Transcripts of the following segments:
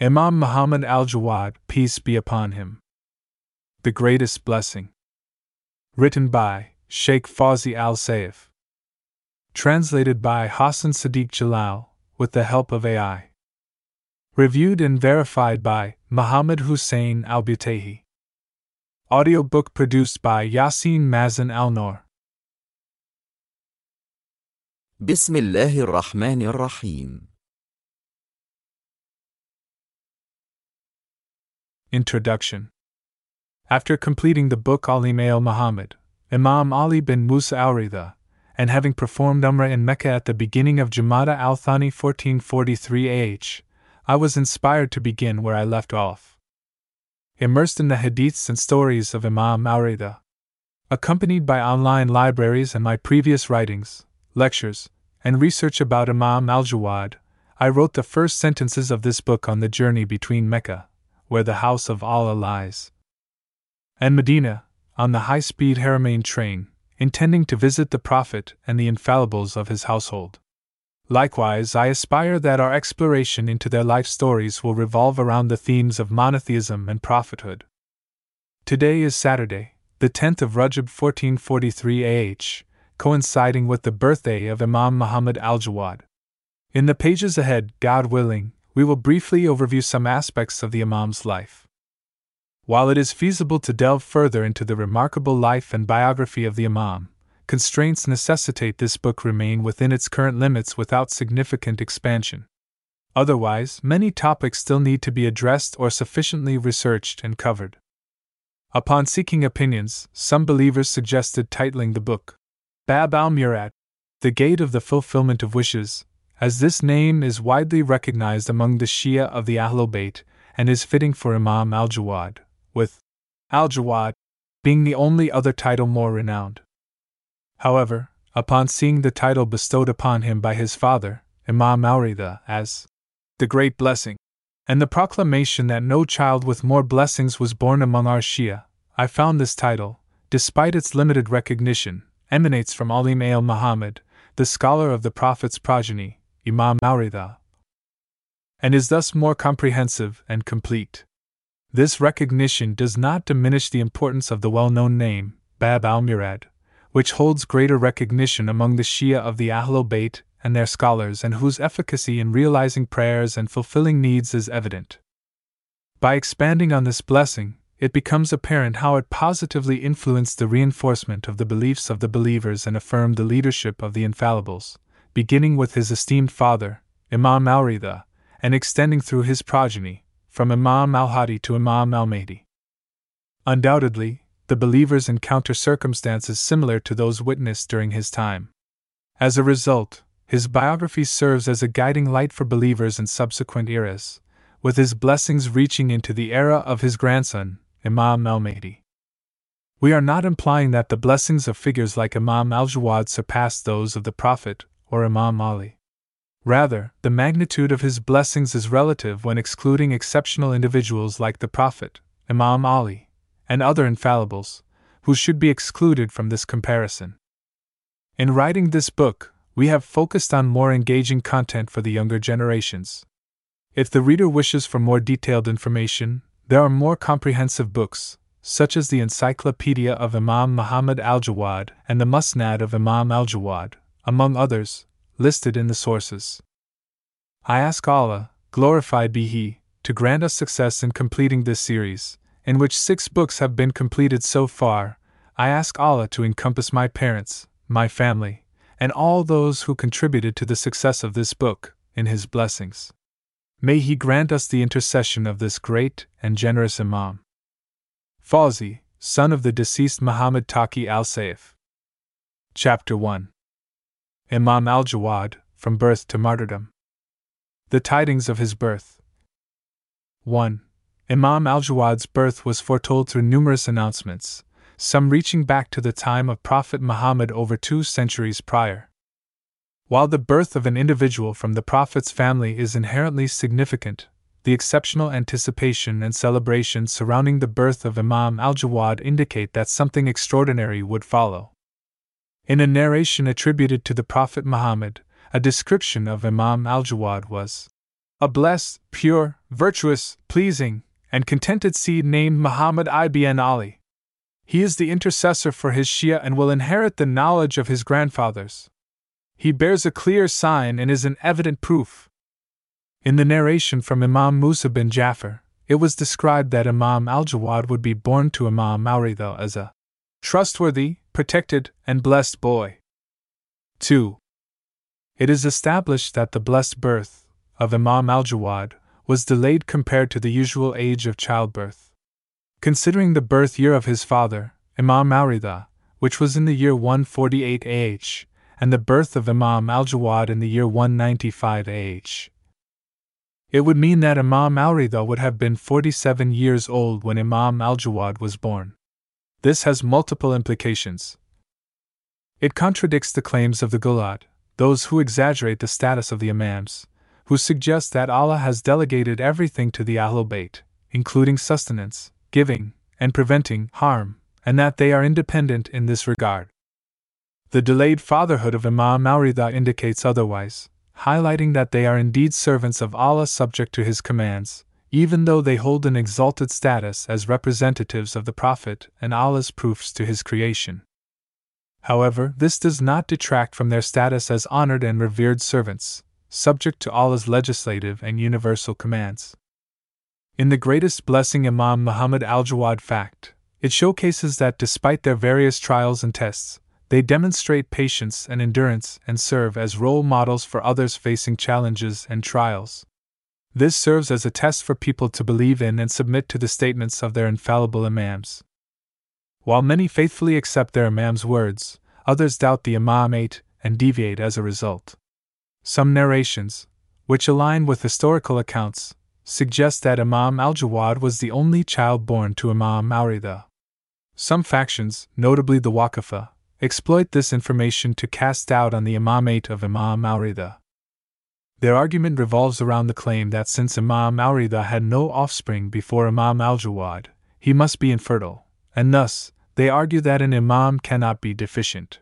Imam Muhammad al Jawad, peace be upon him. The Greatest Blessing. Written by Sheikh Fawzi al Saif. Translated by Hassan Sadiq Jalal, with the help of AI. Reviewed and verified by Muhammad Hussein al Butehi. Audiobook produced by Yasin Mazin al Noor. بسم الله الرحمن الرحيم Introduction After completing the book Alim al Muhammad, Imam Ali bin Musa al Ridha, and having performed Umrah in Mecca at the beginning of Jamada al Thani 1443 AH, I was inspired to begin where I left off. Immersed in the hadiths and stories of Imam al Ridha, accompanied by online libraries and my previous writings, lectures, and research about Imam al Jawad, I wrote the first sentences of this book on the journey between Mecca, where the house of Allah lies, and Medina, on the high speed Haramain train, intending to visit the Prophet and the infallibles of his household. Likewise, I aspire that our exploration into their life stories will revolve around the themes of monotheism and prophethood. Today is Saturday, the 10th of Rajab 1443 AH, coinciding with the birthday of Imam Muhammad al Jawad. In the pages ahead, God willing, we will briefly overview some aspects of the Imam's life. While it is feasible to delve further into the remarkable life and biography of the Imam, constraints necessitate this book remain within its current limits without significant expansion. Otherwise, many topics still need to be addressed or sufficiently researched and covered. Upon seeking opinions, some believers suggested titling the book Bab al Murad, The Gate of the Fulfillment of Wishes, as this name is widely recognized among the Shia of the Ahlul Bayt and is fitting for Imam al Jawad, with al Jawad being the only other title more renowned. However, upon seeing the title bestowed upon him by his father, Imam al Ridha, as the Great Blessing, and the proclamation that no child with more blessings was born among our Shia, I found this title, despite its limited recognition, emanates from Alim al Muhammad, the scholar of the Prophet's progeny, Imam al Ridha, and is thus more comprehensive and complete. This recognition does not diminish the importance of the well known name, Bab al Murad, which holds greater recognition among the Shia of the Ahlul Bayt and their scholars, and whose efficacy in realizing prayers and fulfilling needs is evident. By expanding on this blessing, it becomes apparent how it positively influenced the reinforcement of the beliefs of the believers and affirmed the leadership of the infallibles, beginning with his esteemed father, Imam al Ridha, and extending through his progeny, from Imam al Hadi to Imam al Mahdi. Undoubtedly, the believers encounter circumstances similar to those witnessed during his time. As a result, his biography serves as a guiding light for believers in subsequent eras, with his blessings reaching into the era of his grandson, Imam al Mahdi. We are not implying that the blessings of figures like Imam al Jawad surpass those of the Prophet or Imam Ali. Rather, the magnitude of his blessings is relative when excluding exceptional individuals like the Prophet, Imam Ali, and other infallibles, who should be excluded from this comparison. In writing this book, we have focused on more engaging content for the younger generations. If the reader wishes for more detailed information, there are more comprehensive books, such as the Encyclopedia of Imam Muhammad al Jawad and the Musnad of Imam al Jawad, among others, listed in the sources. I ask Allah, glorified be He, to grant us success in completing this series, in which six books have been completed so far, I ask Allah to encompass my parents, my family, and all those who contributed to the success of this book, in His blessings. May He grant us the intercession of this great and generous Imam. Fawzi, son of the deceased Muhammad Taqi al Saif. Chapter 1 Imam al Jawad, From Birth to Martyrdom. The Tidings of His Birth. 1. Imam al Jawad's birth was foretold through numerous announcements, some reaching back to the time of Prophet Muhammad over two centuries prior. While the birth of an individual from the Prophet's family is inherently significant, the exceptional anticipation and celebration surrounding the birth of Imam al Jawad indicate that something extraordinary would follow. In a narration attributed to the Prophet Muhammad, a description of Imam al Jawad was a blessed, pure, virtuous, pleasing, and contented seed named Muhammad ibn Ali. He is the intercessor for his Shia and will inherit the knowledge of his grandfathers. He bears a clear sign and is an evident proof. In the narration from Imam Musa bin Jafar, it was described that Imam al Jawad would be born to Imam al Ridha as a trustworthy, protected, and blessed boy. 2. It is established that the blessed birth of Imam al Jawad was delayed compared to the usual age of childbirth. Considering the birth year of his father, Imam al Ridha, which was in the year 148 AH, and the birth of Imam al Jawad in the year 195 AH. It would mean that Imam al Ridha would have been 47 years old when Imam al Jawad was born. This has multiple implications. It contradicts the claims of the Ghulat, those who exaggerate the status of the Imams, who suggest that Allah has delegated everything to the Ahlul Bayt, including sustenance, giving, and preventing harm, and that they are independent in this regard. The delayed fatherhood of Imam al Ridha indicates otherwise, highlighting that they are indeed servants of Allah subject to His commands, even though they hold an exalted status as representatives of the Prophet and Allah's proofs to His creation. However, this does not detract from their status as honored and revered servants, subject to Allah's legislative and universal commands. In the greatest blessing Imam Muhammad al Jawad fact, it showcases that despite their various trials and tests, they demonstrate patience and endurance and serve as role models for others facing challenges and trials. This serves as a test for people to believe in and submit to the statements of their infallible Imams. While many faithfully accept their Imam's words, others doubt the Imamate and deviate as a result. Some narrations, which align with historical accounts, suggest that Imam al Jawad was the only child born to Imam al Ridha. Some factions, notably the Waqafa, exploit this information to cast doubt on the imamate of Imam al Ridha. Their argument revolves around the claim that since Imam al Ridha had no offspring before Imam al Jawad, he must be infertile, and thus, they argue that an Imam cannot be deficient.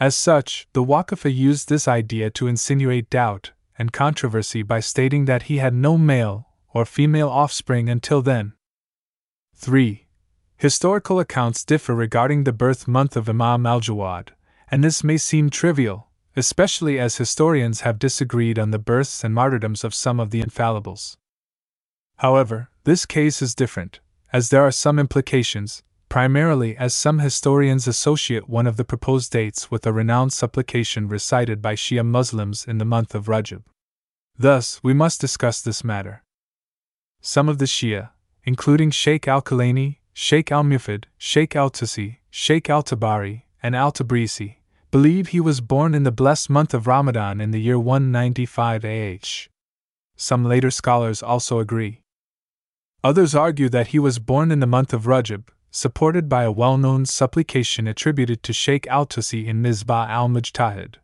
As such, the Waqafa used this idea to insinuate doubt and controversy by stating that he had no male or female offspring until then. 3. Historical accounts differ regarding the birth month of Imam al Jawad, and this may seem trivial, especially as historians have disagreed on the births and martyrdoms of some of the infallibles. However, this case is different, as there are some implications, primarily as some historians associate one of the proposed dates with a renowned supplication recited by Shia Muslims in the month of Rajab. Thus, we must discuss this matter. Some of the Shia, including Sheikh al Kulaini, Sheikh al Mufid, Sheikh al Tusi, Sheikh al Tabari, and al Tabrisi, believe he was born in the blessed month of Ramadan in the year 195 AH. Some later scholars also agree. Others argue that he was born in the month of Rajab, supported by a well known supplication attributed to Sheikh al Tusi in Misbah al Mujtahid,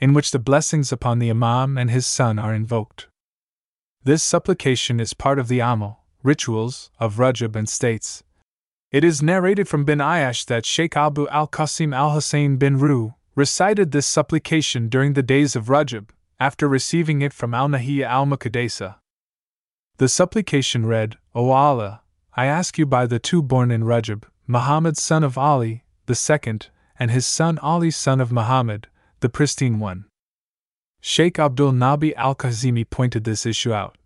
in which the blessings upon the Imam and his son are invoked. This supplication is part of the Amal, rituals, of Rajab and states. It is narrated from bin Ayash that Sheikh Abu al Qasim al Hussein bin Ruh recited this supplication during the days of Rajab, after receiving it from al Nahiyya al Muqaddasa. The supplication read, O Allah, I ask you by the two born in Rajab, Muhammad son of Ali, the second, and his son Ali son of Muhammad, the pristine one. Sheikh Abdul Nabi al Kazimi pointed this issue out.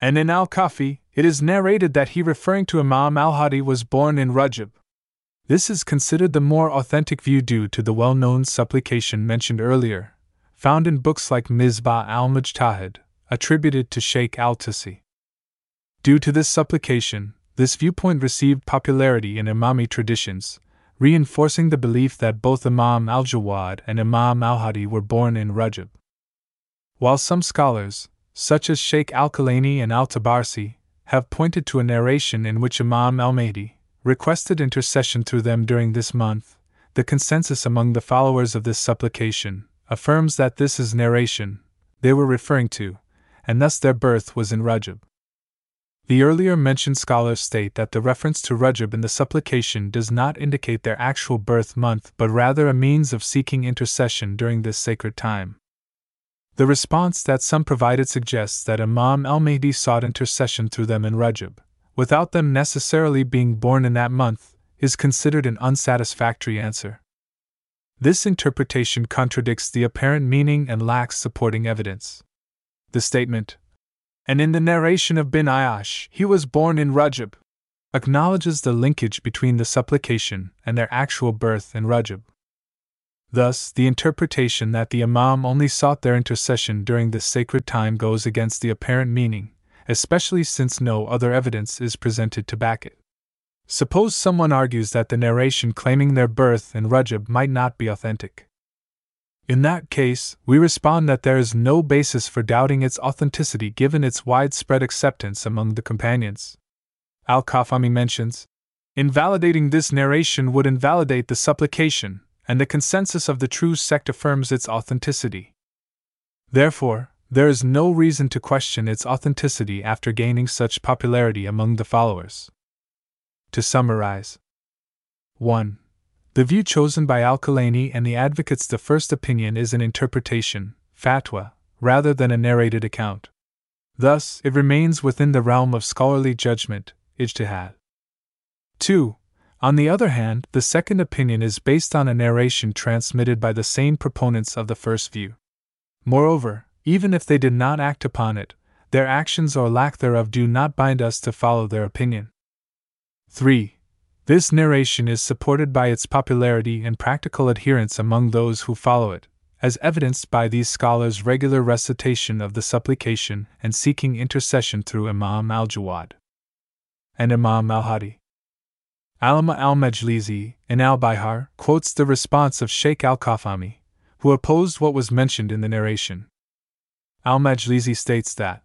And in al Kafi, it is narrated that he, referring to Imam al Hadi, was born in Rajab. This is considered the more authentic view due to the well known supplication mentioned earlier, found in books like Misbah al Mujtahid, attributed to Sheikh al Tusi. Due to this supplication, this viewpoint received popularity in Imami traditions, reinforcing the belief that both Imam al Jawad and Imam al Hadi were born in Rajab. While some scholars, such as Sheikh al Kulaini and al Tabarsi, have pointed to a narration in which Imam al Mahdi requested intercession through them during this month, the consensus among the followers of this supplication affirms that this is narration they were referring to, and thus their birth was in Rajab. The earlier mentioned scholars state that the reference to Rajab in the supplication does not indicate their actual birth month but rather a means of seeking intercession during this sacred time. The response that some provided suggests that Imam al Mahdi sought intercession through them in Rajab, without them necessarily being born in that month, is considered an unsatisfactory answer. This interpretation contradicts the apparent meaning and lacks supporting evidence. The statement, and in the narration of bin Ayash, he was born in Rajab, acknowledges the linkage between the supplication and their actual birth in Rajab. Thus, the interpretation that the Imam only sought their intercession during this sacred time goes against the apparent meaning, especially since no other evidence is presented to back it. Suppose someone argues that the narration claiming their birth in Rajab might not be authentic. In that case, we respond that there is no basis for doubting its authenticity given its widespread acceptance among the companions. Al Kafami mentions Invalidating this narration would invalidate the supplication, and the consensus of the true sect affirms its authenticity. Therefore, there is no reason to question its authenticity after gaining such popularity among the followers. To summarize 1. The view chosen by Al Kulaini and the advocates the first opinion is an interpretation, fatwa, rather than a narrated account. Thus, it remains within the realm of scholarly judgment, ijtihad. 2. On the other hand, the second opinion is based on a narration transmitted by the same proponents of the first view. Moreover, even if they did not act upon it, their actions or lack thereof do not bind us to follow their opinion. 3. This narration is supported by its popularity and practical adherence among those who follow it, as evidenced by these scholars' regular recitation of the supplication and seeking intercession through Imam al Jawad and Imam al Hadi. Alama al Majlisi, in al Bihar, quotes the response of Sheikh al Kafami, who opposed what was mentioned in the narration. Al Majlisi states that,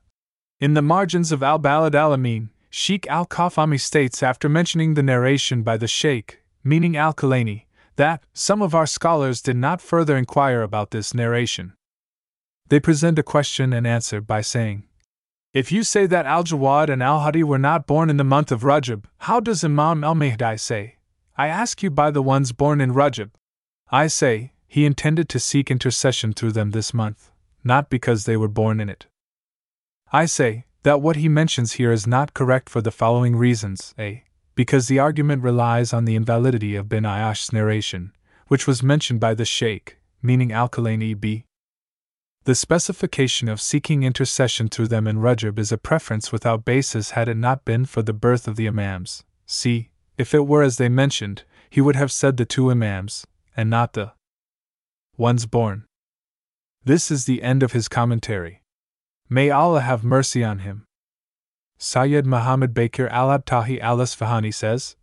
in the margins of al Balad al Amin, Sheikh al Kafami states after mentioning the narration by the Sheikh, meaning al Kulaini, that some of our scholars did not further inquire about this narration. They present a question and answer by saying, if you say that Al Jawad and Al Hadi were not born in the month of Rajab, how does Imam al Mahdi say? I ask you by the ones born in Rajab. I say, he intended to seek intercession through them this month, not because they were born in it. I say, that what he mentions here is not correct for the following reasons A. Because the argument relies on the invalidity of bin Ayash's narration, which was mentioned by the Sheikh, meaning Al Kulaini B. The specification of seeking intercession through them in Rajab is a preference without basis had it not been for the birth of the Imams. See, if it were as they mentioned, he would have said the two Imams, and not the ones born. This is the end of his commentary. May Allah have mercy on him. Sayyid Muhammad Bakir al Abtahi al Isfahani says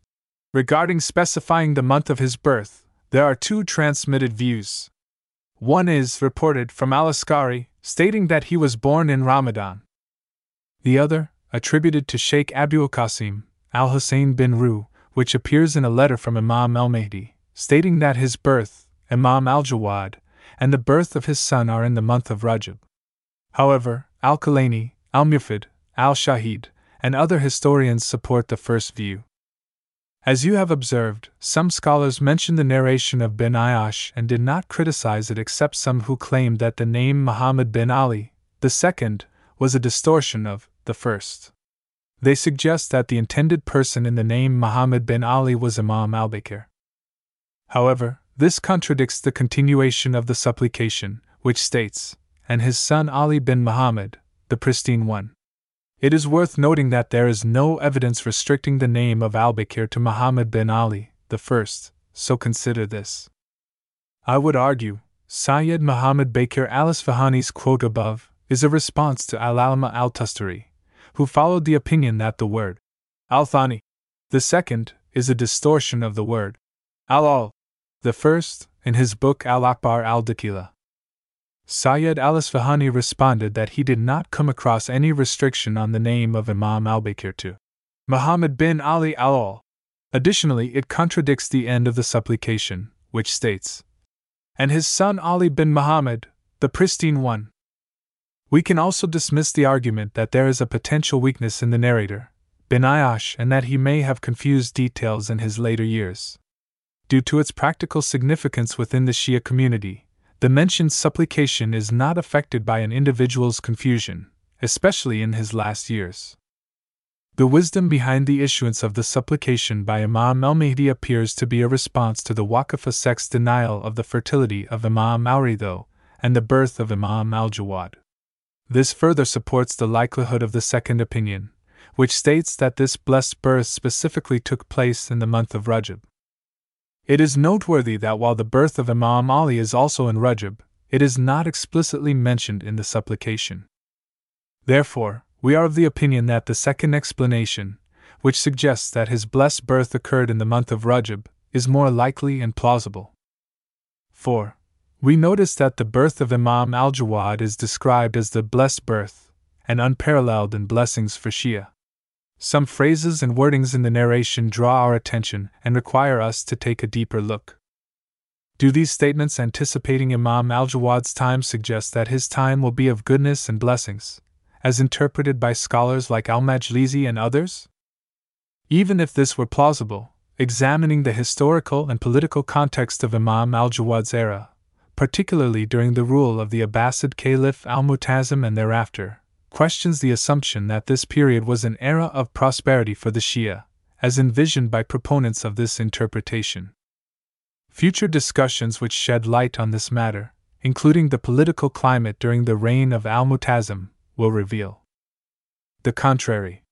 Regarding specifying the month of his birth, there are two transmitted views. One is reported from al Askari, stating that he was born in Ramadan. The other, attributed to Sheikh Abu Qasim, al Hussein bin Ruh, which appears in a letter from Imam al Mahdi, stating that his birth, Imam al Jawad, and the birth of his son are in the month of Rajab. However, Al Kulaini, al Mufid, al Shahid, and other historians support the first view. As you have observed, some scholars mention the narration of bin Ayash and did not criticize it except some who claimed that the name Muhammad bin Ali, the second, was a distortion of the first. They suggest that the intended person in the name Muhammad bin Ali was Imam al Bakir. However, this contradicts the continuation of the supplication, which states, and his son Ali bin Muhammad, the pristine one. It is worth noting that there is no evidence restricting the name of al Bakir to Muhammad bin Ali, the first, so consider this. I would argue, Sayyid Muhammad Bakir al Isfahani's quote above is a response to Al Alma al Tustari, who followed the opinion that the word al Thani, the second, is a distortion of the word al al, the first, in his book Al Akhbar al Dakhila. Sayyid al Isfahani responded that he did not come across any restriction on the name of Imam al Bakir to Muhammad bin Ali al Al. Additionally, it contradicts the end of the supplication, which states, And his son Ali bin Muhammad, the pristine one. We can also dismiss the argument that there is a potential weakness in the narrator, bin Ayash, and that he may have confused details in his later years. Due to its practical significance within the Shia community, the mentioned supplication is not affected by an individual's confusion, especially in his last years. The wisdom behind the issuance of the supplication by Imam al Mahdi appears to be a response to the Waqafa sect's denial of the fertility of Imam al Ridha and the birth of Imam al Jawad. This further supports the likelihood of the second opinion, which states that this blessed birth specifically took place in the month of Rajab. It is noteworthy that while the birth of Imam Ali is also in Rajab, it is not explicitly mentioned in the supplication. Therefore, we are of the opinion that the second explanation, which suggests that his blessed birth occurred in the month of Rajab, is more likely and plausible. 4. We notice that the birth of Imam al Jawad is described as the blessed birth, and unparalleled in blessings for Shia. Some phrases and wordings in the narration draw our attention and require us to take a deeper look. Do these statements anticipating Imam al Jawad's time suggest that his time will be of goodness and blessings, as interpreted by scholars like Al Majlisi and others? Even if this were plausible, examining the historical and political context of Imam al Jawad's era, particularly during the rule of the Abbasid Caliph al Mutasim and thereafter, questions the assumption that this period was an era of prosperity for the Shia, as envisioned by proponents of this interpretation. Future discussions which shed light on this matter, including the political climate during the reign of al Mutasim, will reveal the contrary.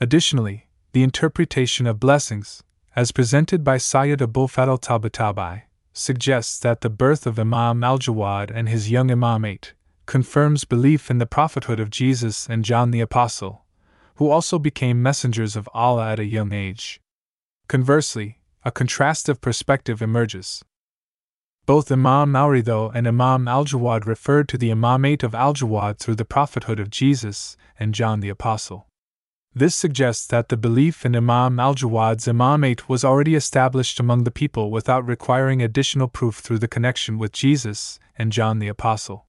Additionally, the interpretation of blessings, as presented by Sayyid Abul Fadl Tabatabai, suggests that the birth of Imam al Jawad and his young Imamate confirms belief in the prophethood of Jesus and John the Apostle, who also became messengers of Allah at a young age. Conversely, a contrastive perspective emerges. Both Imam al Ridha and Imam al Jawad referred to the imamate of al Jawad through the prophethood of Jesus and John the Apostle. This suggests that the belief in Imam al Jawad's imamate was already established among the people without requiring additional proof through the connection with Jesus and John the Apostle.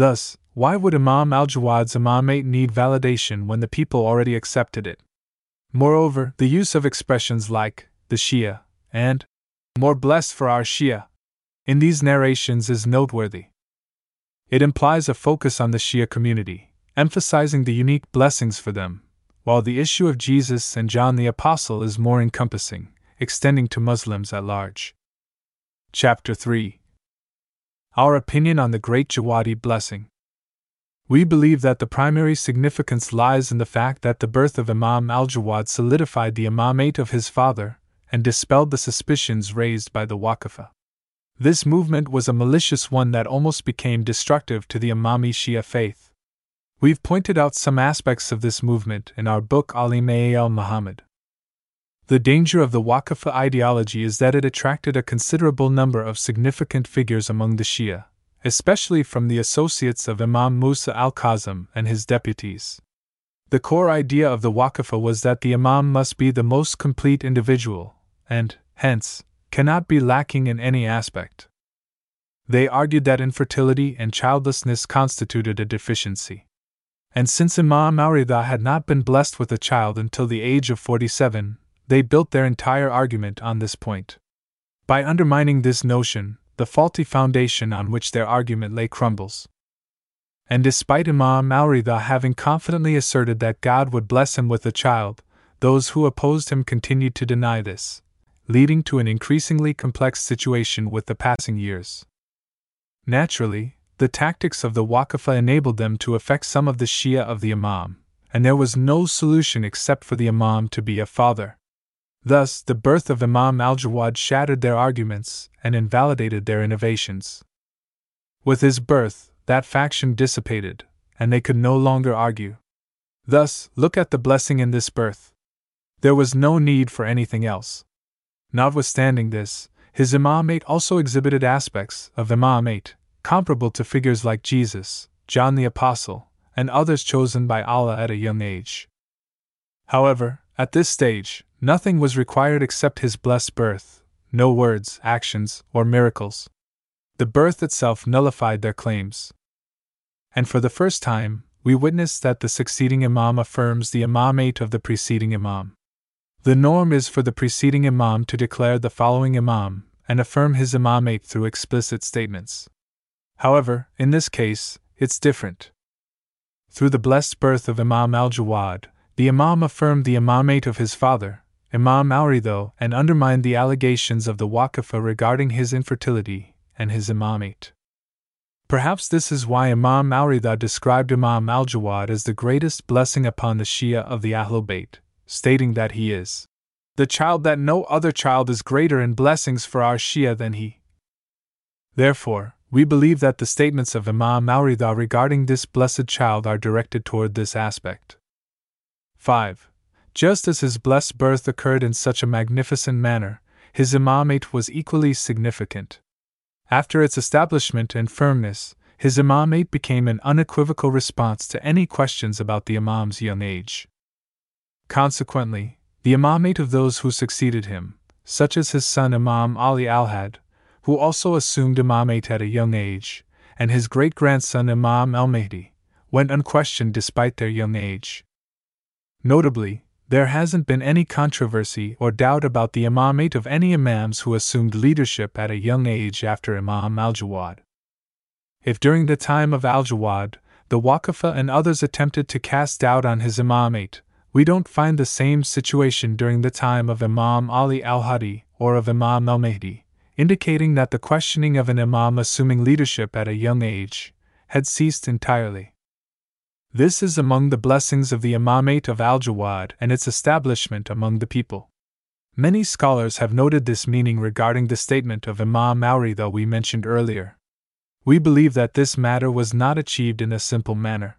Thus, why would Imam al Jawad's imamate need validation when the people already accepted it? Moreover, the use of expressions like the Shia and more blessed for our Shia in these narrations is noteworthy. It implies a focus on the Shia community, emphasizing the unique blessings for them, while the issue of Jesus and John the Apostle is more encompassing, extending to Muslims at large. Chapter 3 Our opinion on the Great Jawadi Blessing. We believe that the primary significance lies in the fact that the birth of Imam al Jawad solidified the imamate of his father and dispelled the suspicions raised by the Waqafa. This movement was a malicious one that almost became destructive to the Imami Shia faith. We've pointed out some aspects of this movement in our book Alim al Muhammad. The danger of the Waqafa ideology is that it attracted a considerable number of significant figures among the Shia, especially from the associates of Imam Musa al Kazim and his deputies. The core idea of the Waqafa was that the Imam must be the most complete individual, and, hence, cannot be lacking in any aspect. They argued that infertility and childlessness constituted a deficiency. And since Imam al Ridha had not been blessed with a child until the age of 47, they built their entire argument on this point. By undermining this notion, the faulty foundation on which their argument lay crumbles. And despite Imam al Ridha having confidently asserted that God would bless him with a child, those who opposed him continued to deny this leading to an increasingly complex situation with the passing years. Naturally, the tactics of the Waqafa enabled them to affect some of the Shia of the Imam, and there was no solution except for the Imam to be a father. Thus, the birth of Imam al Jawad shattered their arguments and invalidated their innovations. With his birth, that faction dissipated, and they could no longer argue. Thus, look at the blessing in this birth. There was no need for anything else. Notwithstanding this, his imamate also exhibited aspects of imamate comparable to figures like Jesus, John the Apostle, and others chosen by Allah at a young age. However, at this stage, nothing was required except his blessed birth, no words, actions, or miracles. The birth itself nullified their claims. And for the first time, we witness that the succeeding Imam affirms the imamate of the preceding Imam. The norm is for the preceding Imam to declare the following Imam, and affirm his imamate through explicit statements. However, in this case, it's different. Through the blessed birth of Imam al Jawad, the Imam affirmed the imamate of his father, Imam al though, and undermined the allegations of the Waqafa regarding his infertility and his imamate. Perhaps this is why Imam al described Imam al Jawad as the greatest blessing upon the Shia of the Ahlul Bayt, stating that he is the child that no other child is greater in blessings for our Shia than he. Therefore, we believe that the statements of Imam al Ridha regarding this blessed child are directed toward this aspect. 5. Just as his blessed birth occurred in such a magnificent manner, his imamate was equally significant. After its establishment and firmness, his imamate became an unequivocal response to any questions about the imam's young age. Consequently, the imamate of those who succeeded him, such as his son Imam Ali al Hadi, who also assumed imamate at a young age, and his great grandson Imam al Mahdi, went unquestioned despite their young age. Notably, there hasn't been any controversy or doubt about the imamate of any imams who assumed leadership at a young age after Imam al Jawad. If during the time of al Jawad, the Waqafa and others attempted to cast doubt on his imamate, we don't find the same situation during the time of Imam Ali al Hadi or of Imam al Mahdi, indicating that the questioning of an Imam assuming leadership at a young age had ceased entirely. This is among the blessings of the Imamate of Al Jawad and its establishment among the people. Many scholars have noted this meaning regarding the statement of Imam al Ridha that we mentioned earlier. We believe that this matter was not achieved in a simple manner.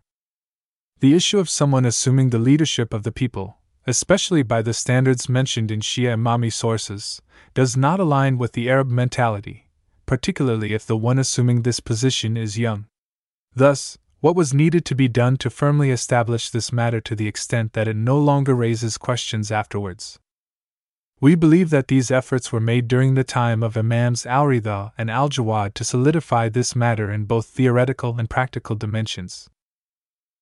The issue of someone assuming the leadership of the people, especially by the standards mentioned in Shia Imami sources, does not align with the Arab mentality, particularly if the one assuming this position is young. Thus, what was needed to be done to firmly establish this matter to the extent that it no longer raises questions afterwards? We believe that these efforts were made during the time of Imams Al Ridha and Al Jawad to solidify this matter in both theoretical and practical dimensions.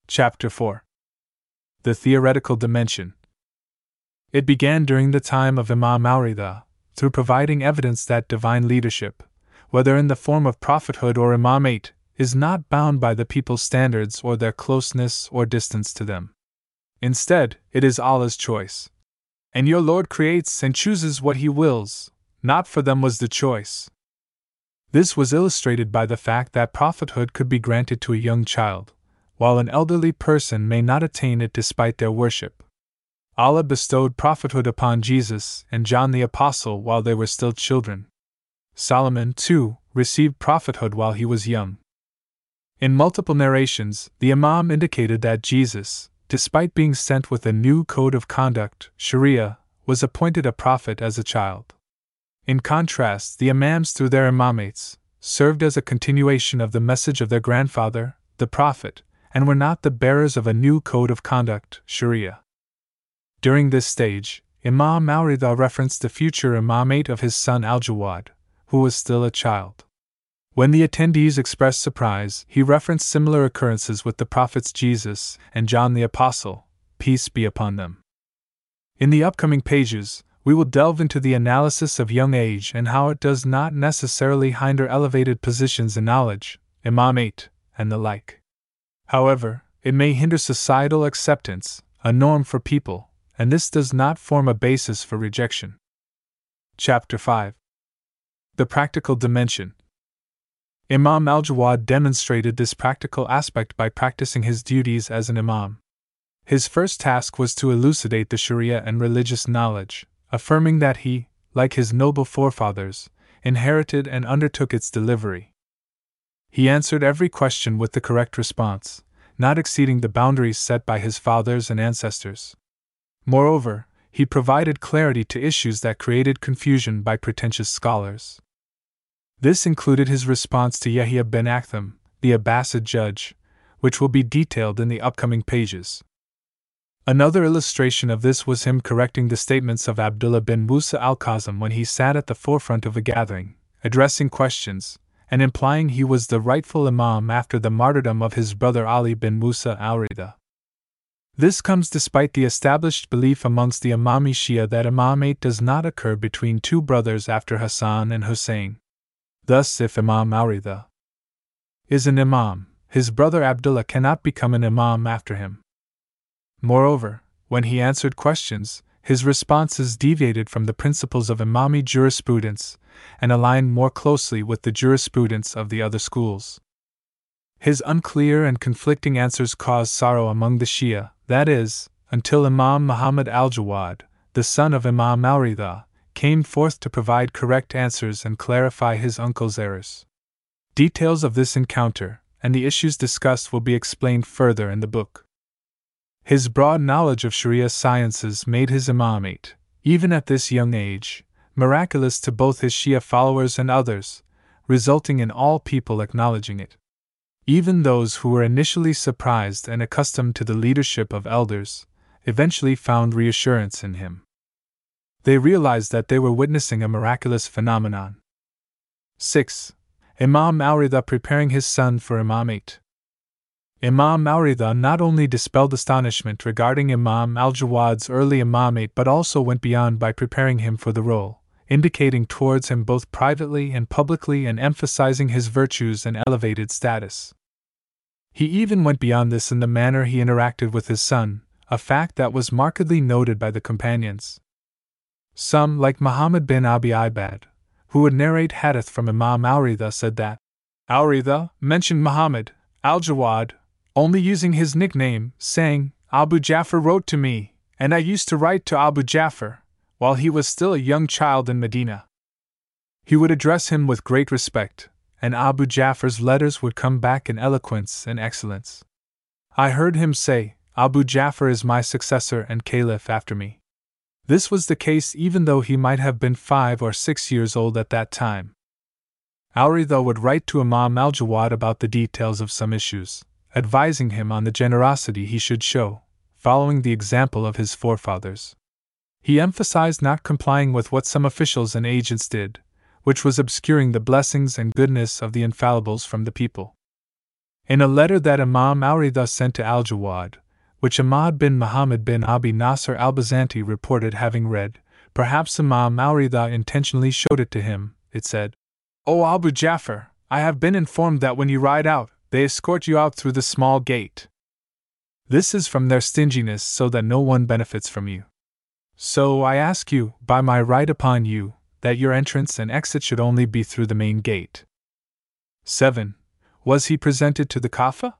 Chapter 4 The Theoretical Dimension It began during the time of Imam al Ridha, through providing evidence that divine leadership, whether in the form of prophethood or imamate, is not bound by the people's standards or their closeness or distance to them. Instead, it is Allah's choice. And your Lord creates and chooses what He wills, not for them was the choice. This was illustrated by the fact that prophethood could be granted to a young child, while an elderly person may not attain it despite their worship. Allah bestowed prophethood upon Jesus and John the Apostle while they were still children. Solomon, too, received prophethood while he was young. In multiple narrations, the Imam indicated that Jesus, despite being sent with a new code of conduct, Sharia, was appointed a prophet as a child. In contrast, the Imams, through their imamates, served as a continuation of the message of their grandfather, the Prophet, and were not the bearers of a new code of conduct, Sharia. During this stage, Imam al Ridha referenced the future imamate of his son Al Jawad, who was still a child. When the attendees expressed surprise, he referenced similar occurrences with the prophets Jesus and John the Apostle, peace be upon them. In the upcoming pages, we will delve into the analysis of young age and how it does not necessarily hinder elevated positions in knowledge, imamate, and the like. However, it may hinder societal acceptance, a norm for people, and this does not form a basis for rejection. Chapter 5 The Practical Dimension Imam al Jawad demonstrated this practical aspect by practicing his duties as an Imam. His first task was to elucidate the Sharia and religious knowledge, affirming that he, like his noble forefathers, inherited and undertook its delivery. He answered every question with the correct response, not exceeding the boundaries set by his fathers and ancestors. Moreover, he provided clarity to issues that created confusion by pretentious scholars. This included his response to Yahya ben Aktham, the Abbasid judge, which will be detailed in the upcoming pages. Another illustration of this was him correcting the statements of Abdullah bin Musa al Kazim when he sat at the forefront of a gathering, addressing questions, and implying he was the rightful Imam after the martyrdom of his brother Ali bin Musa al Rida. This comes despite the established belief amongst the Imami Shia that imamate does not occur between two brothers after Hassan and Hussein. Thus, if Imam al Ridha is an imam, his brother Abdullah cannot become an imam after him. Moreover, when he answered questions, his responses deviated from the principles of Imami jurisprudence and aligned more closely with the jurisprudence of the other schools. His unclear and conflicting answers caused sorrow among the Shia, that is, until Imam Muhammad al Jawad, the son of Imam al came forth to provide correct answers and clarify his uncle's errors. Details of this encounter, and the issues discussed, will be explained further in the book. His broad knowledge of Sharia sciences made his imamate, even at this young age, miraculous to both his Shia followers and others, resulting in all people acknowledging it. Even those who were initially surprised and accustomed to the leadership of elders eventually found reassurance in him. They realized that they were witnessing a miraculous phenomenon. 6. Imam al Ridha preparing his son for imamate. Imam al Ridha not only dispelled astonishment regarding Imam al Jawad's early imamate but also went beyond by preparing him for the role, indicating towards him both privately and publicly and emphasizing his virtues and elevated status. He even went beyond this in the manner he interacted with his son, a fact that was markedly noted by the companions. Some, like Muhammad bin Abi Ibad, who would narrate hadith from Imam al Ridha, said that al Ridha mentioned Muhammad, al Jawad, only using his nickname, saying, Abu Jafar wrote to me, and I used to write to Abu Jafar, while he was still a young child in Medina. He would address him with great respect, and Abu Jafar's letters would come back in eloquence and excellence. I heard him say, Abu Jafar is my successor and caliph after me. This was the case even though he might have been five or six years old at that time. al Ridha would write to Imam al Jawad about the details of some issues, advising him on the generosity he should show, following the example of his forefathers. He emphasized not complying with what some officials and agents did, which was obscuring the blessings and goodness of the infallibles from the people. In a letter that Imam al Ridha sent to Al Jawad, which Ahmad bin Muhammad bin Abi Nasr al Bazanti reported having read, perhaps Imam al Ridha intentionally showed it to him, it said, O Abu Jafar, I have been informed that when you ride out, they escort you out through the small gate. This is from their stinginess so that no one benefits from you. So I ask you, by my right upon you, that your entrance and exit should only be through the main gate. 7. Was he presented to the Kafa?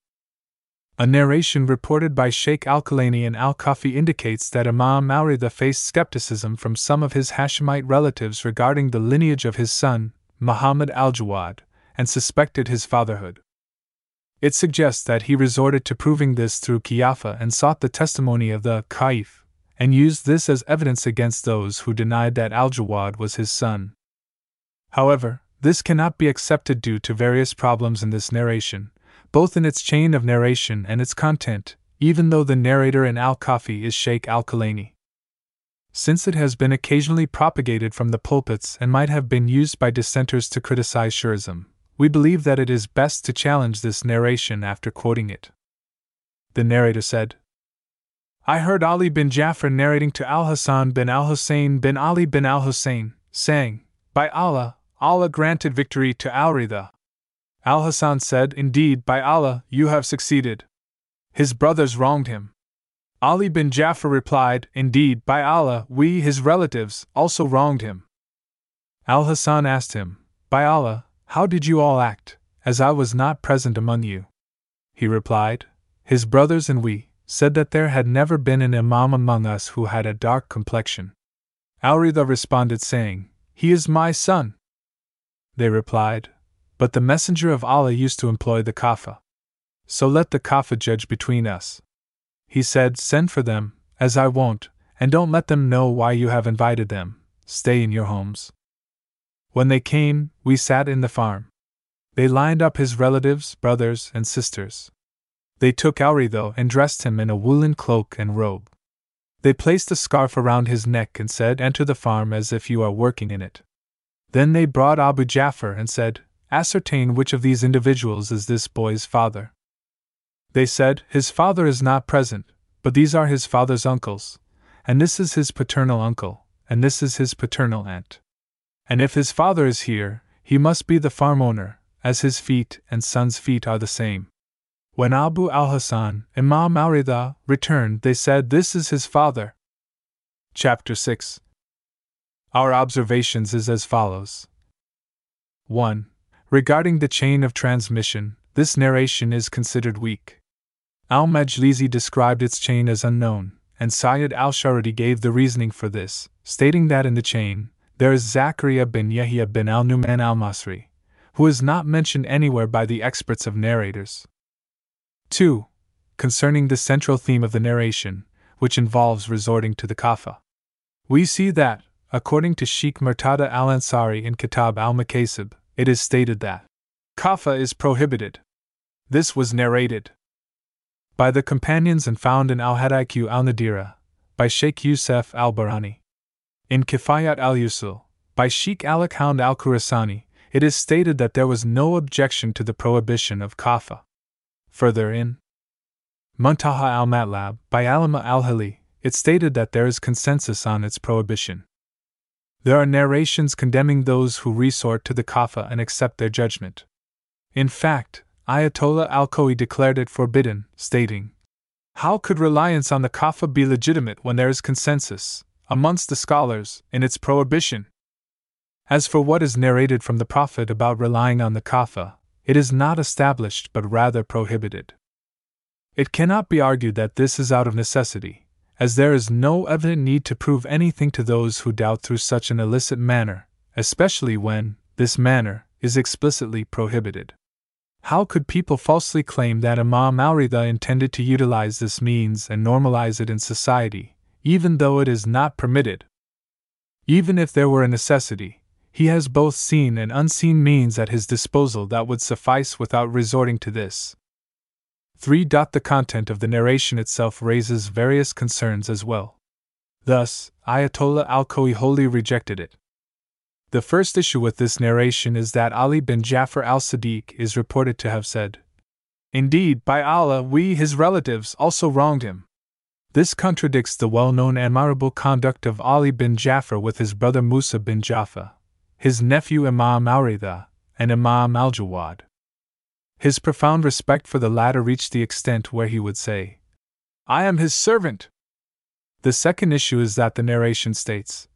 A narration reported by Sheikh Al Kulaini and Al Kafi indicates that Imam al Ridha faced skepticism from some of his Hashemite relatives regarding the lineage of his son, Muhammad al Jawad, and suspected his fatherhood. It suggests that he resorted to proving this through Kiafa and sought the testimony of the Kaif, and used this as evidence against those who denied that Al Jawad was his son. However, this cannot be accepted due to various problems in this narration, both in its chain of narration and its content, even though the narrator in Al Kafi is Sheikh Al Kulaini. Since it has been occasionally propagated from the pulpits and might have been used by dissenters to criticize Shi'ism, we believe that it is best to challenge this narration after quoting it. The narrator said, I heard Ali bin Jafar narrating to Al Hassan bin Al Hussein bin Ali bin Al Hussein, saying, By Allah, Allah granted victory to Al Ridha. Al Hassan said, Indeed, by Allah, you have succeeded. His brothers wronged him. Ali bin Jafar replied, Indeed, by Allah, we, his relatives, also wronged him. Al Hassan asked him, By Allah, how did you all act, as I was not present among you? He replied, His brothers and we, said that there had never been an Imam among us who had a dark complexion. al Ridha responded, saying, He is my son. They replied, But the Messenger of Allah used to employ the Kafa. So let the Kafa judge between us. He said, Send for them, as I won't, and don't let them know why you have invited them, stay in your homes. When they came, we sat in the farm. They lined up his relatives, brothers, and sisters. They took al Ridha and dressed him in a woolen cloak and robe. They placed a scarf around his neck and said, Enter the farm as if you are working in it. Then they brought Abu Jafar and said, Ascertain which of these individuals is this boy's father. They said, His father is not present, but these are his father's uncles, and this is his paternal uncle, and this is his paternal aunt. And if his father is here, he must be the farm owner, as his feet and son's feet are the same. When Abu al Hasan, Imam al returned, they said, This is his father. Chapter 6 Our observations is as follows 1. Regarding the chain of transmission, this narration is considered weak. Al Majlisi described its chain as unknown, and Sayyid al Sharidi gave the reasoning for this, stating that in the chain, there is Zakaria bin Yahya bin al Numan al Masri, who is not mentioned anywhere by the experts of narrators. 2. Concerning the central theme of the narration, which involves resorting to the kafa. We see that, according to Sheikh Murtada al Ansari in Kitab al Makasib, it is stated that kafa is prohibited. This was narrated by the companions and found in Al Hadaiq al Nadira, by Sheikh Yusuf al Bahrani. In Kifayat al Usul, by Sheikh al Akhund al Khurasani, it is stated that there was no objection to the prohibition of kafa. Further in Muntaha al Matlab, by Allama al Hilli, it stated that there is consensus on its prohibition. There are narrations condemning those who resort to the kafa and accept their judgment. In fact, Ayatollah al Khoi declared it forbidden, stating, How could reliance on the kafa be legitimate when there is consensus, amongst the scholars, in its prohibition? As for what is narrated from the Prophet about relying on the kafa, it is not established but rather prohibited. It cannot be argued that this is out of necessity, as there is no evident need to prove anything to those who doubt through such an illicit manner, especially when this manner is explicitly prohibited. How could people falsely claim that Imam al intended to utilize this means and normalize it in society, even though it is not permitted? Even if there were a necessity, he has both seen and unseen means at his disposal that would suffice without resorting to this. 3. The content of the narration itself raises various concerns as well. Thus, Ayatollah al wholly rejected it, the first issue with this narration is that Ali bin Jafar al Sadiq is reported to have said, Indeed, by Allah, we, his relatives, also wronged him. This contradicts the well known admirable conduct of Ali bin Jafar with his brother Musa bin Jafar, his nephew Imam al and Imam al Jawad. His profound respect for the latter reached the extent where he would say, I am his servant. The second issue is that the narration states,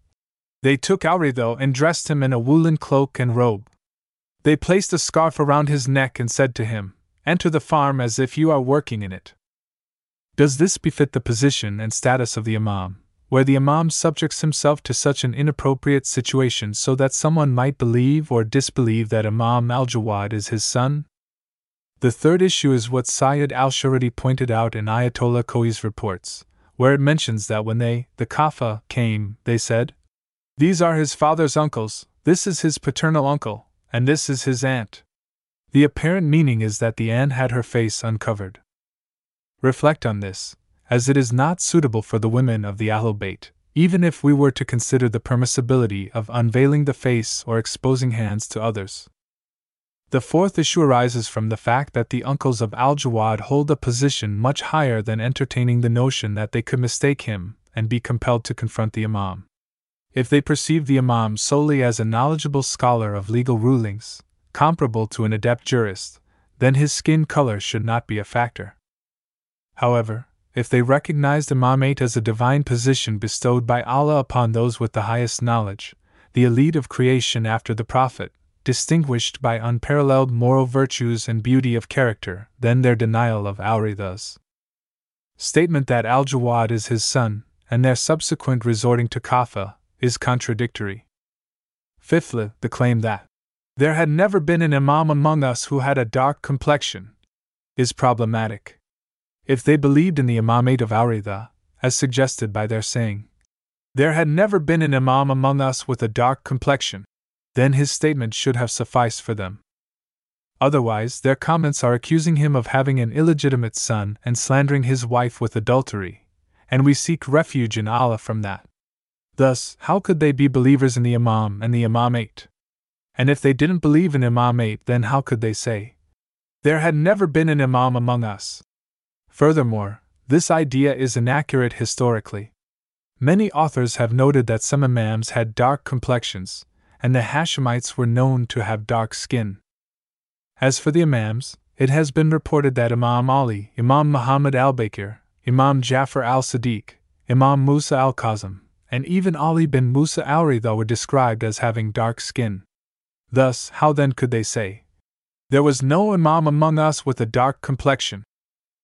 they took al Ridha and dressed him in a woolen cloak and robe. They placed a scarf around his neck and said to him, Enter the farm as if you are working in it. Does this befit the position and status of the Imam, where the Imam subjects himself to such an inappropriate situation so that someone might believe or disbelieve that Imam al Jawad is his son? The third issue is what Sayyid al Sharidi pointed out in Ayatollah Khoi's reports, where it mentions that when they, the Kafa, came, they said, these are his father's uncles, this is his paternal uncle, and this is his aunt. The apparent meaning is that the aunt had her face uncovered. Reflect on this, as it is not suitable for the women of the Ahlul Bayt, even if we were to consider the permissibility of unveiling the face or exposing hands to others. The fourth issue arises from the fact that the uncles of Al Jawad hold a position much higher than entertaining the notion that they could mistake him and be compelled to confront the Imam. If they perceive the Imam solely as a knowledgeable scholar of legal rulings, comparable to an adept jurist, then his skin color should not be a factor. However, if they recognized Imamate as a divine position bestowed by Allah upon those with the highest knowledge, the elite of creation after the Prophet, distinguished by unparalleled moral virtues and beauty of character, then their denial of al Ridha's statement that Al Jawad is his son, and their subsequent resorting to Kafa, is contradictory. Fifthly, the claim that there had never been an Imam among us who had a dark complexion is problematic. If they believed in the Imamate of al Ridha, as suggested by their saying, there had never been an Imam among us with a dark complexion, then his statement should have sufficed for them. Otherwise, their comments are accusing him of having an illegitimate son and slandering his wife with adultery, and we seek refuge in Allah from that. Thus, how could they be believers in the Imam and the Imamate? And if they didn't believe in Imamate, then how could they say, There had never been an Imam among us? Furthermore, this idea is inaccurate historically. Many authors have noted that some Imams had dark complexions, and the Hashemites were known to have dark skin. As for the Imams, it has been reported that Imam Ali, Imam Muhammad al Bakir, Imam Jafar al Sadiq, Imam Musa al Kazim, and even Ali bin Musa al Ridha were described as having dark skin. Thus, how then could they say, There was no Imam among us with a dark complexion?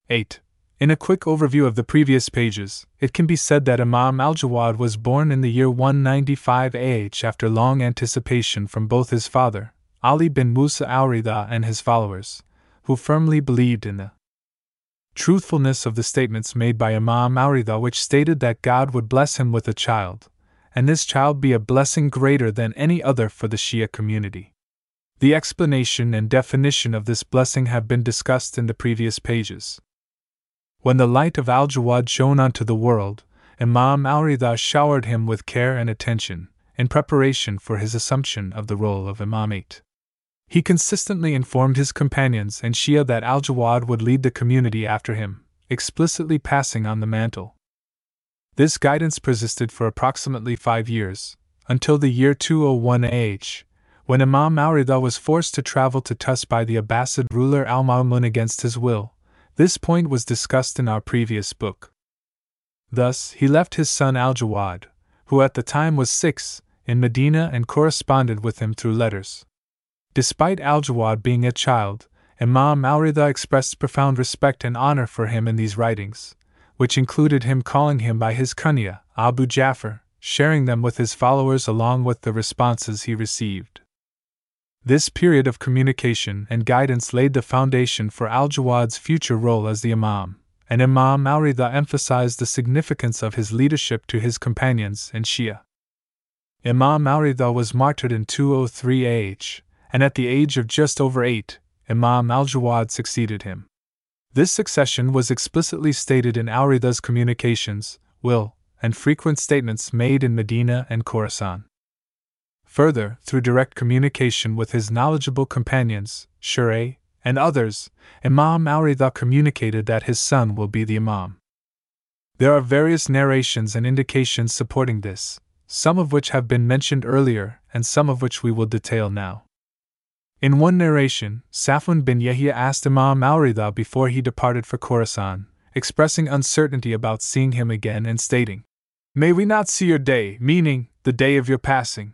8. In a quick overview of the previous pages, it can be said that Imam al Jawad was born in the year 195 AH after long anticipation from both his father, Ali bin Musa al Ridha, and his followers, who firmly believed in the truthfulness of the statements made by Imam al Ridha, which stated that God would bless him with a child, and this child be a blessing greater than any other for the Shia community. The explanation and definition of this blessing have been discussed in the previous pages. When the light of Al Jawad shone onto the world, Imam al Ridha showered him with care and attention, in preparation for his assumption of the role of Imamate. He consistently informed his companions and Shia that Al Jawad would lead the community after him, explicitly passing on the mantle. This guidance persisted for approximately five years, until the year 201 AH, when Imam al Ridha was forced to travel to Tus by the Abbasid ruler Al Ma'mun against his will, this point was discussed in our previous book. Thus, he left his son Al Jawad, who at the time was six, in Medina and corresponded with him through letters. Despite Al Jawad being a child, Imam al Ridha expressed profound respect and honor for him in these writings, which included him calling him by his kunya, Abu Jafar, sharing them with his followers along with the responses he received. This period of communication and guidance laid the foundation for Al Jawad's future role as the Imam, and Imam al Ridha emphasized the significance of his leadership to his companions and Shia. Imam al Ridha was martyred in 203 AH, and at the age of just over eight, Imam al Jawad succeeded him. This succession was explicitly stated in al Ridha's communications, will, and frequent statements made in Medina and Khorasan. Further, through direct communication with his knowledgeable companions, Shureh, and others, Imam al Ridha communicated that his son will be the Imam. There are various narrations and indications supporting this, some of which have been mentioned earlier and some of which we will detail now. In one narration, Safwan bin Yahya asked Imam al Ridha before he departed for Khorasan, expressing uncertainty about seeing him again and stating, May we not see your day, meaning, the day of your passing.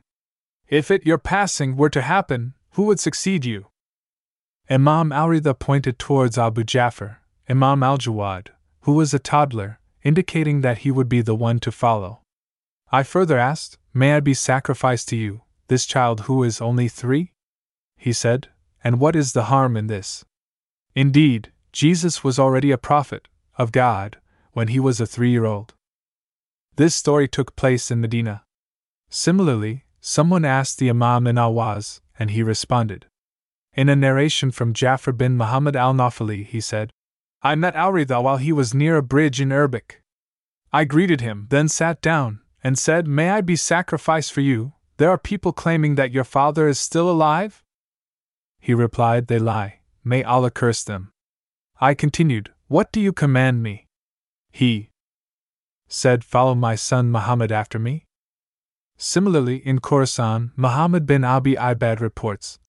If it, your passing, were to happen, who would succeed you? Imam al Ridha pointed towards Abu Jafar, Imam al Jawad, who was a toddler, indicating that he would be the one to follow. I further asked, May I be sacrificed to you, this child who is only three? He said, And what is the harm in this? Indeed, Jesus was already a prophet, of God, when he was a three year old. This story took place in Medina. Similarly, Someone asked the Imam in Ahwaz, and he responded. In a narration from Jafar bin Muhammad al Nafali, he said, I met Al Ridha while he was near a bridge in Urbik. I greeted him, then sat down, and said, May I be sacrificed for you? There are people claiming that your father is still alive? He replied, They lie. May Allah curse them. I continued, What do you command me? He said, Follow my son Muhammad after me. Similarly, in Khorasan, Muhammad bin Abi Ibad reports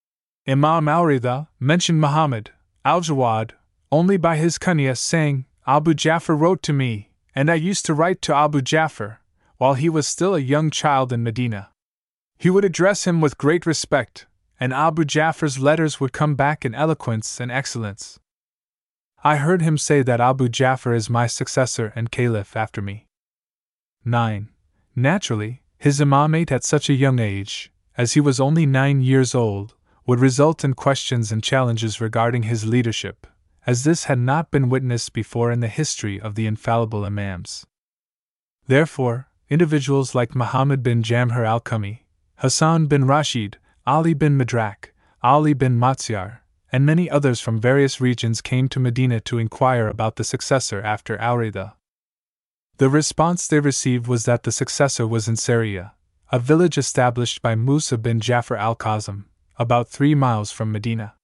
Imam al Ridha mentioned Muhammad, al Jawad, only by his kunya, saying, Abu Jafar wrote to me, and I used to write to Abu Jafar, while he was still a young child in Medina. He would address him with great respect, and Abu Jafar's letters would come back in eloquence and excellence. I heard him say that Abu Jafar is my successor and caliph after me. 9. Naturally, his imamate at such a young age, as he was only nine years old, would result in questions and challenges regarding his leadership, as this had not been witnessed before in the history of the infallible Imams. Therefore, individuals like Muhammad bin Jamhur al Kumi, Hassan bin Rashid, Ali bin Madrak, Ali bin Mahziyar, and many others from various regions came to Medina to inquire about the successor after Al Ridha. The response they received was that the successor was in Saria, a village established by Musa bin Jafar al Kazim, about three miles from Medina.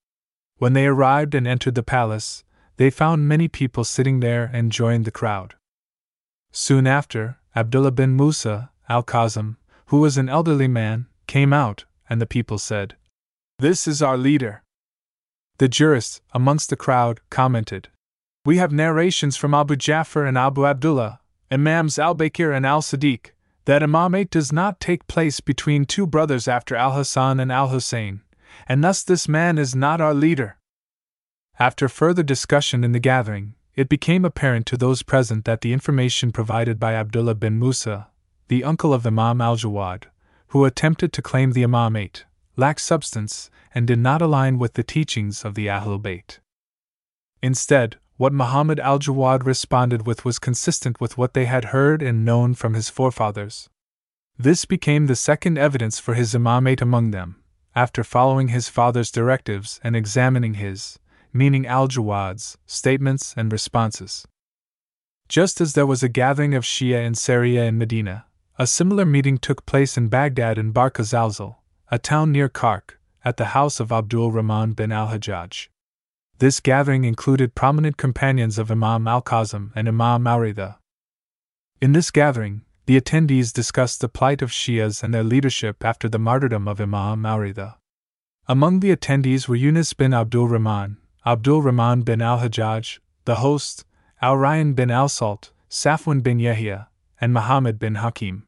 When they arrived and entered the palace, they found many people sitting there and joined the crowd. Soon after, Abdullah bin Musa, al Kazim, who was an elderly man, came out, and the people said, This is our leader. The jurist, amongst the crowd, commented, We have narrations from Abu Ja'far and Abu Abdullah, Imams al Bakir and al Sadiq, that imamate does not take place between two brothers after al Hassan and al Hussein, and thus this man is not our leader. After further discussion in the gathering, it became apparent to those present that the information provided by Abdullah bin Musa, the uncle of Imam al Jawad, who attempted to claim the imamate, lacked substance and did not align with the teachings of the Ahlul Bayt. Instead, what Muhammad al Jawad responded with was consistent with what they had heard and known from his forefathers. This became the second evidence for his imamate among them, after following his father's directives and examining his, meaning al Jawad's, statements and responses. Just as there was a gathering of Shia in Saria and Medina, a similar meeting took place in Baghdad in Birkat Zalzal, a town near Karkh, at the house of Abdul Rahman bin al Hajjaj. This gathering included prominent companions of Imam al Kazim and Imam al Ridha. In this gathering, the attendees discussed the plight of Shias and their leadership after the martyrdom of Imam al Ridha. Among the attendees were Yunus bin Abdul Rahman, Abdul Rahman bin al Hajjaj, the host, Al Rayyan bin al Salt, Safwan bin Yahya, and Muhammad bin Hakim.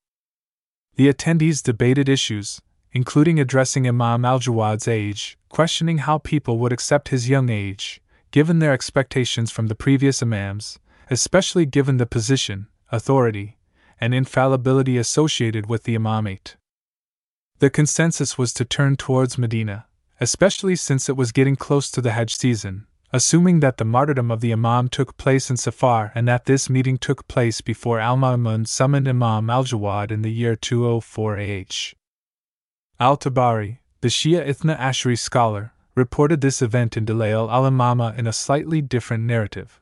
The attendees debated issues, including addressing Imam al Jawad's age, questioning how people would accept his young age, given their expectations from the previous Imams, especially given the position, authority, and infallibility associated with the Imamate. The consensus was to turn towards Medina, especially since it was getting close to the Hajj season, assuming that the martyrdom of the Imam took place in Safar and that this meeting took place before Al Ma'mun summoned Imam al Jawad in the year 204 AH. Al Tabari, the Shia Ithna Ashari scholar, reported this event in Dalail al Imama in a slightly different narrative.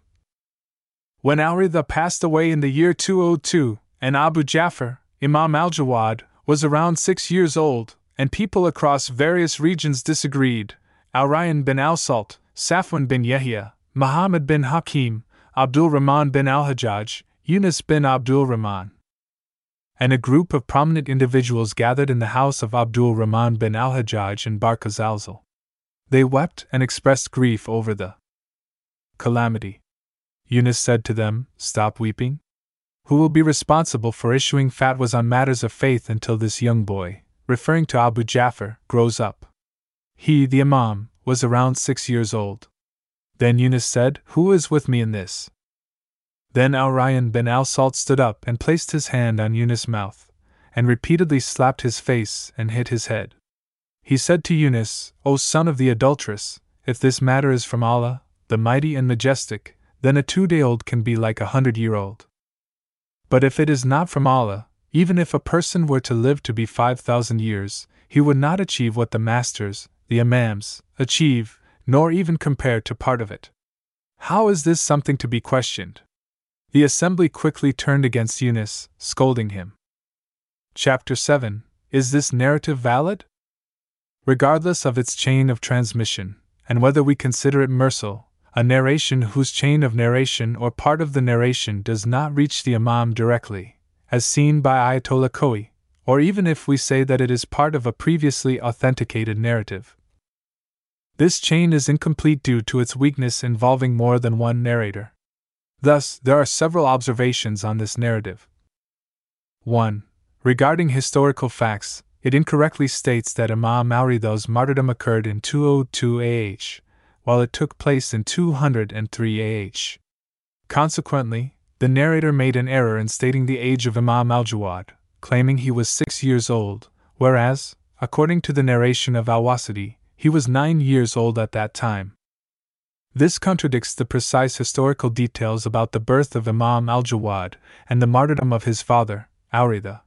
When Al Ridha passed away in the year 202, and Abu Ja'far, Imam al Jawad, was around six years old, and people across various regions disagreed. Al Rayyan bin al Salt, Safwan bin Yahya, Muhammad bin Hakim, Abdul Rahman bin al Hajjaj, Yunus bin Abdul Rahman. And a group of prominent individuals gathered in the house of Abdul Rahman bin al Hajjaj in Birkat Zalzal. They wept and expressed grief over the calamity. Yunus said to them, Stop weeping. Who will be responsible for issuing fatwas on matters of faith until this young boy, referring to Abu Ja'far, grows up? He, the Imam, was around six years old. Then Yunus said, Who is with me in this? Then Al Rayyan bin Al Salt stood up and placed his hand on Yunus' mouth, and repeatedly slapped his face and hit his head. He said to Yunus, O son of the adulteress, if this matter is from Allah, the mighty and majestic, then a two day old can be like a hundred year old. But if it is not from Allah, even if a person were to live to be five thousand years, he would not achieve what the masters, the Imams, achieve, nor even compare to part of it. How is this something to be questioned? The assembly quickly turned against Yunus, scolding him. Chapter 7 Is this narrative valid? Regardless of its chain of transmission, and whether we consider it mursal, a narration whose chain of narration or part of the narration does not reach the Imam directly, as seen by Ayatollah Khoei, or even if we say that it is part of a previously authenticated narrative. This chain is incomplete due to its weakness involving more than one narrator. Thus, there are several observations on this narrative. 1. Regarding historical facts, it incorrectly states that Imam al Ridha's martyrdom occurred in 202 AH, while it took place in 203 AH. Consequently, the narrator made an error in stating the age of Imam al Jawad, claiming he was six years old, whereas, according to the narration of al Wasiti, he was nine years old at that time. This contradicts the precise historical details about the birth of Imam al Jawad and the martyrdom of his father, al Ridha.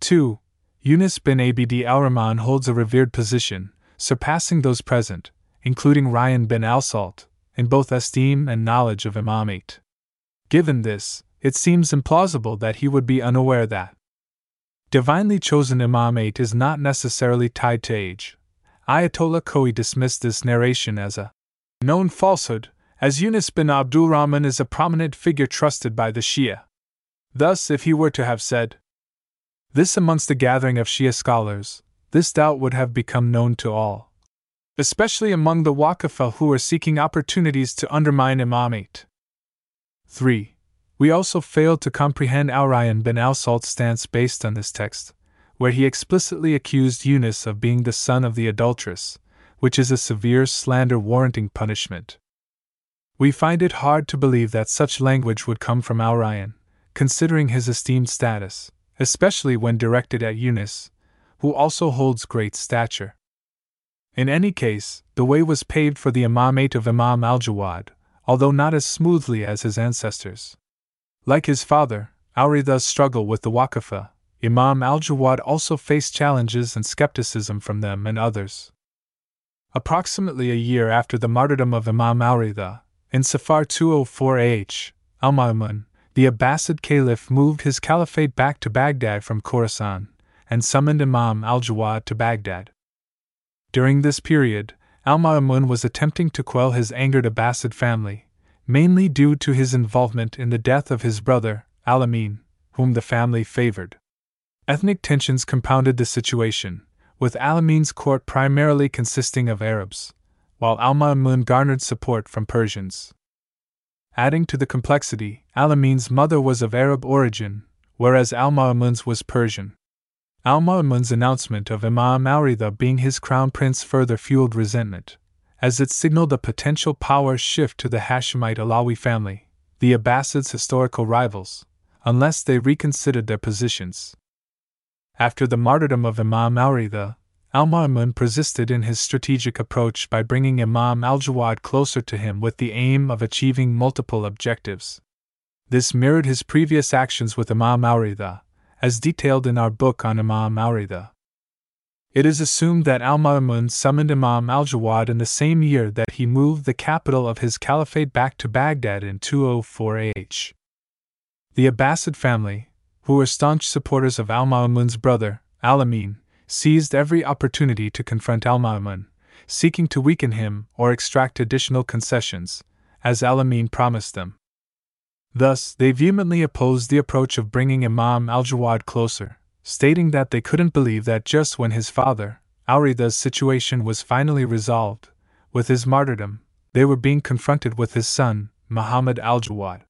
2. Yunus bin Abd al Rahman holds a revered position, surpassing those present, including Rayyan bin al Salt, in both esteem and knowledge of Imamate. Given this, it seems implausible that he would be unaware that divinely chosen Imamate is not necessarily tied to age. Ayatollah Khoei dismissed this narration as a known falsehood as Yunus bin Abdul Rahman is a prominent figure trusted by the Shia. Thus, if he were to have said this amongst a gathering of Shia scholars, this doubt would have become known to all, especially among the Waqafa who were seeking opportunities to undermine Imamate. 3. We also failed to comprehend Al-Rayyan bin al-Salt's stance based on this text, where he explicitly accused Yunus of being the son of the adulteress, which is a severe slander warranting punishment. We find it hard to believe that such language would come from Al-Rayyan, considering his esteemed status, especially when directed at Yunus, who also holds great stature. In any case, the way was paved for the imamate of Imam al Jawad, although not as smoothly as his ancestors. Like his father, al Ridha's struggle with the Waqafa, Imam al Jawad also faced challenges and skepticism from them and others. Approximately a year after the martyrdom of Imam al Ridha, in Safar 204 AH, Al Ma'mun, the Abbasid Caliph moved his caliphate back to Baghdad from Khorasan and summoned Imam al Jawad to Baghdad. During this period, Al Ma'mun was attempting to quell his angered Abbasid family, mainly due to his involvement in the death of his brother, Al Amin, whom the family favored. Ethnic tensions compounded the situation, with Al Amin's court primarily consisting of Arabs, while Al Ma'mun garnered support from Persians. Adding to the complexity, Al Amin's mother was of Arab origin, whereas Al Ma'mun's was Persian. Al Ma'mun's announcement of Imam al Ridha being his crown prince further fueled resentment, as it signaled a potential power shift to the Hashemite Alawi family, the Abbasids' historical rivals, unless they reconsidered their positions. After the martyrdom of Imam al Ridha, Al Ma'mun persisted in his strategic approach by bringing Imam al Jawad closer to him with the aim of achieving multiple objectives. This mirrored his previous actions with Imam al Ridha, as detailed in our book on Imam al Ridha. It is assumed that Al Ma'mun summoned Imam al Jawad in the same year that he moved the capital of his caliphate back to Baghdad in 204 AH. The Abbasid family, who were staunch supporters of Al Ma'mun's brother, Al Amin, seized every opportunity to confront Al Ma'mun, seeking to weaken him or extract additional concessions, as Al Amin promised them. Thus, they vehemently opposed the approach of bringing Imam al Jawad closer, stating that they couldn't believe that just when his father, al Ridha's situation was finally resolved, with his martyrdom, they were being confronted with his son, Muhammad al Jawad.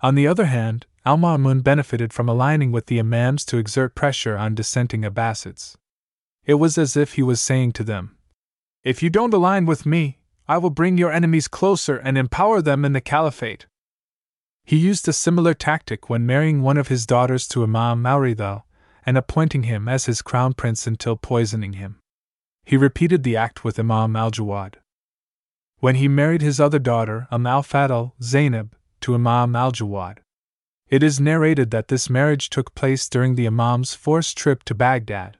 On the other hand, Al Ma'mun benefited from aligning with the Imams to exert pressure on dissenting Abbasids. It was as if he was saying to them, If you don't align with me, I will bring your enemies closer and empower them in the caliphate. He used a similar tactic when marrying one of his daughters to Imam al Ridha, and appointing him as his crown prince until poisoning him. He repeated the act with Imam al Jawad. When he married his other daughter, Umm al Fadl, Zainab, to Imam al Jawad. It is narrated that this marriage took place during the Imam's forced trip to Baghdad.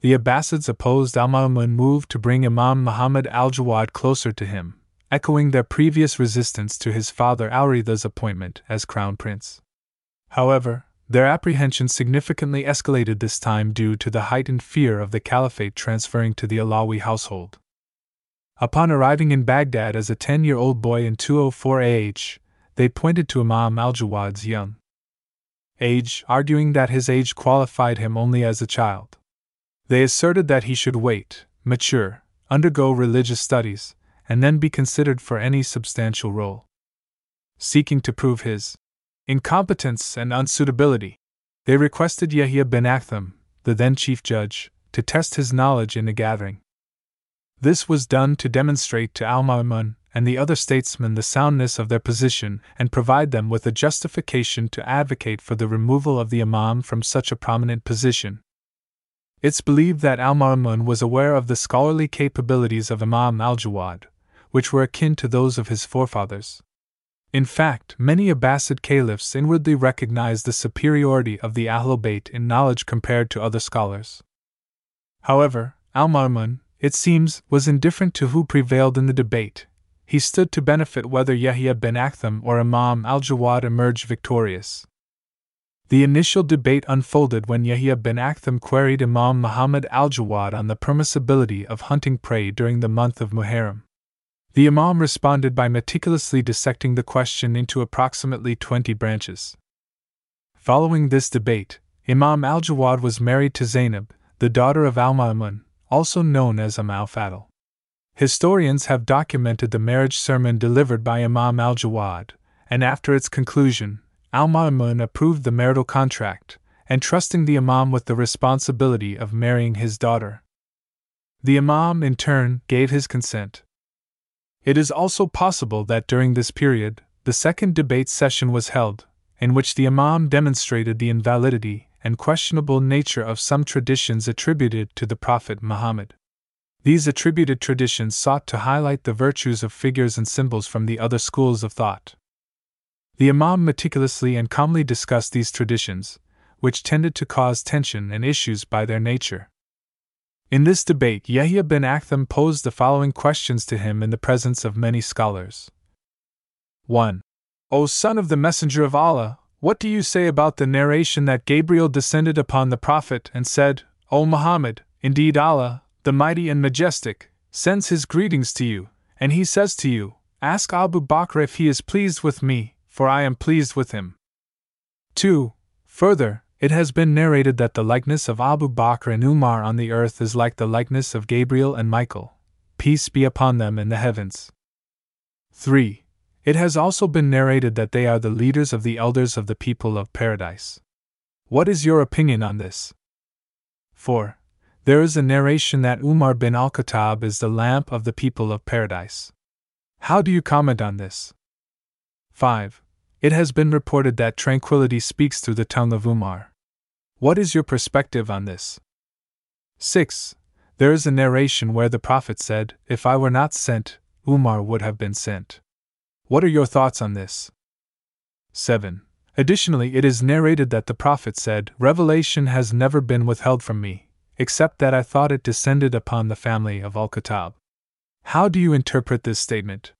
The Abbasids opposed Al Ma'mun move to bring Imam Muhammad al Jawad closer to him, echoing their previous resistance to his father al Ridha's appointment as crown prince. However, their apprehension significantly escalated this time due to the heightened fear of the caliphate transferring to the Alawi household. Upon arriving in Baghdad as a 10 year old boy in 204 AH, they pointed to Imam al Jawad's young age, arguing that his age qualified him only as a child. They asserted that he should wait, mature, undergo religious studies, and then be considered for any substantial role. Seeking to prove his incompetence and unsuitability. They requested Yahya bin Aktham, the then chief judge, to test his knowledge in a gathering. This was done to demonstrate to Al Ma'mun and the other statesmen the soundness of their position and provide them with a justification to advocate for the removal of the Imam from such a prominent position. It's believed that Al Ma'mun was aware of the scholarly capabilities of Imam al Jawad, which were akin to those of his forefathers. In fact, many Abbasid caliphs inwardly recognized the superiority of the Ahlul Bayt in knowledge compared to other scholars. However, Al Ma'mun, it seems, was indifferent to who prevailed in the debate. He stood to benefit whether Yahya bin Aktham or Imam al Jawad emerged victorious. The initial debate unfolded when Yahya bin Aktham queried Imam Muhammad al Jawad on the permissibility of hunting prey during the month of Muharram. The Imam responded by meticulously dissecting the question into approximately 20 branches. Following this debate, Imam al Jawad was married to Zainab, the daughter of al Ma'mun, also known as Umm al Fadl. Historians have documented the marriage sermon delivered by Imam al Jawad, and after its conclusion, al Ma'mun approved the marital contract, entrusting the Imam with the responsibility of marrying his daughter. The Imam, in turn, gave his consent. It is also possible that during this period, the second debate session was held, in which the Imam demonstrated the invalidity and questionable nature of some traditions attributed to the Prophet Muhammad. These attributed traditions sought to highlight the virtues of figures and symbols from the other schools of thought. The Imam meticulously and calmly discussed these traditions, which tended to cause tension and issues by their nature. In this debate, Yahya bin Aktham posed the following questions to him in the presence of many scholars 1. O son of the Messenger of Allah, what do you say about the narration that Gabriel descended upon the Prophet and said, O Muhammad, indeed Allah, the mighty and majestic, sends his greetings to you, and he says to you, Ask Abu Bakr if he is pleased with me, for I am pleased with him. 2. Further, it has been narrated that the likeness of Abu Bakr and Umar on the earth is like the likeness of Gabriel and Michael, peace be upon them in the heavens. 3. It has also been narrated that they are the leaders of the elders of the people of paradise. What is your opinion on this? 4. There is a narration that Umar bin al Khattab is the lamp of the people of paradise. How do you comment on this? 5. It has been reported that tranquility speaks through the tongue of Umar. What is your perspective on this? 6. There is a narration where the Prophet said, If I were not sent, Umar would have been sent. What are your thoughts on this? 7. Additionally, it is narrated that the Prophet said, Revelation has never been withheld from me, except that I thought it descended upon the family of Al Khattab. How do you interpret this statement?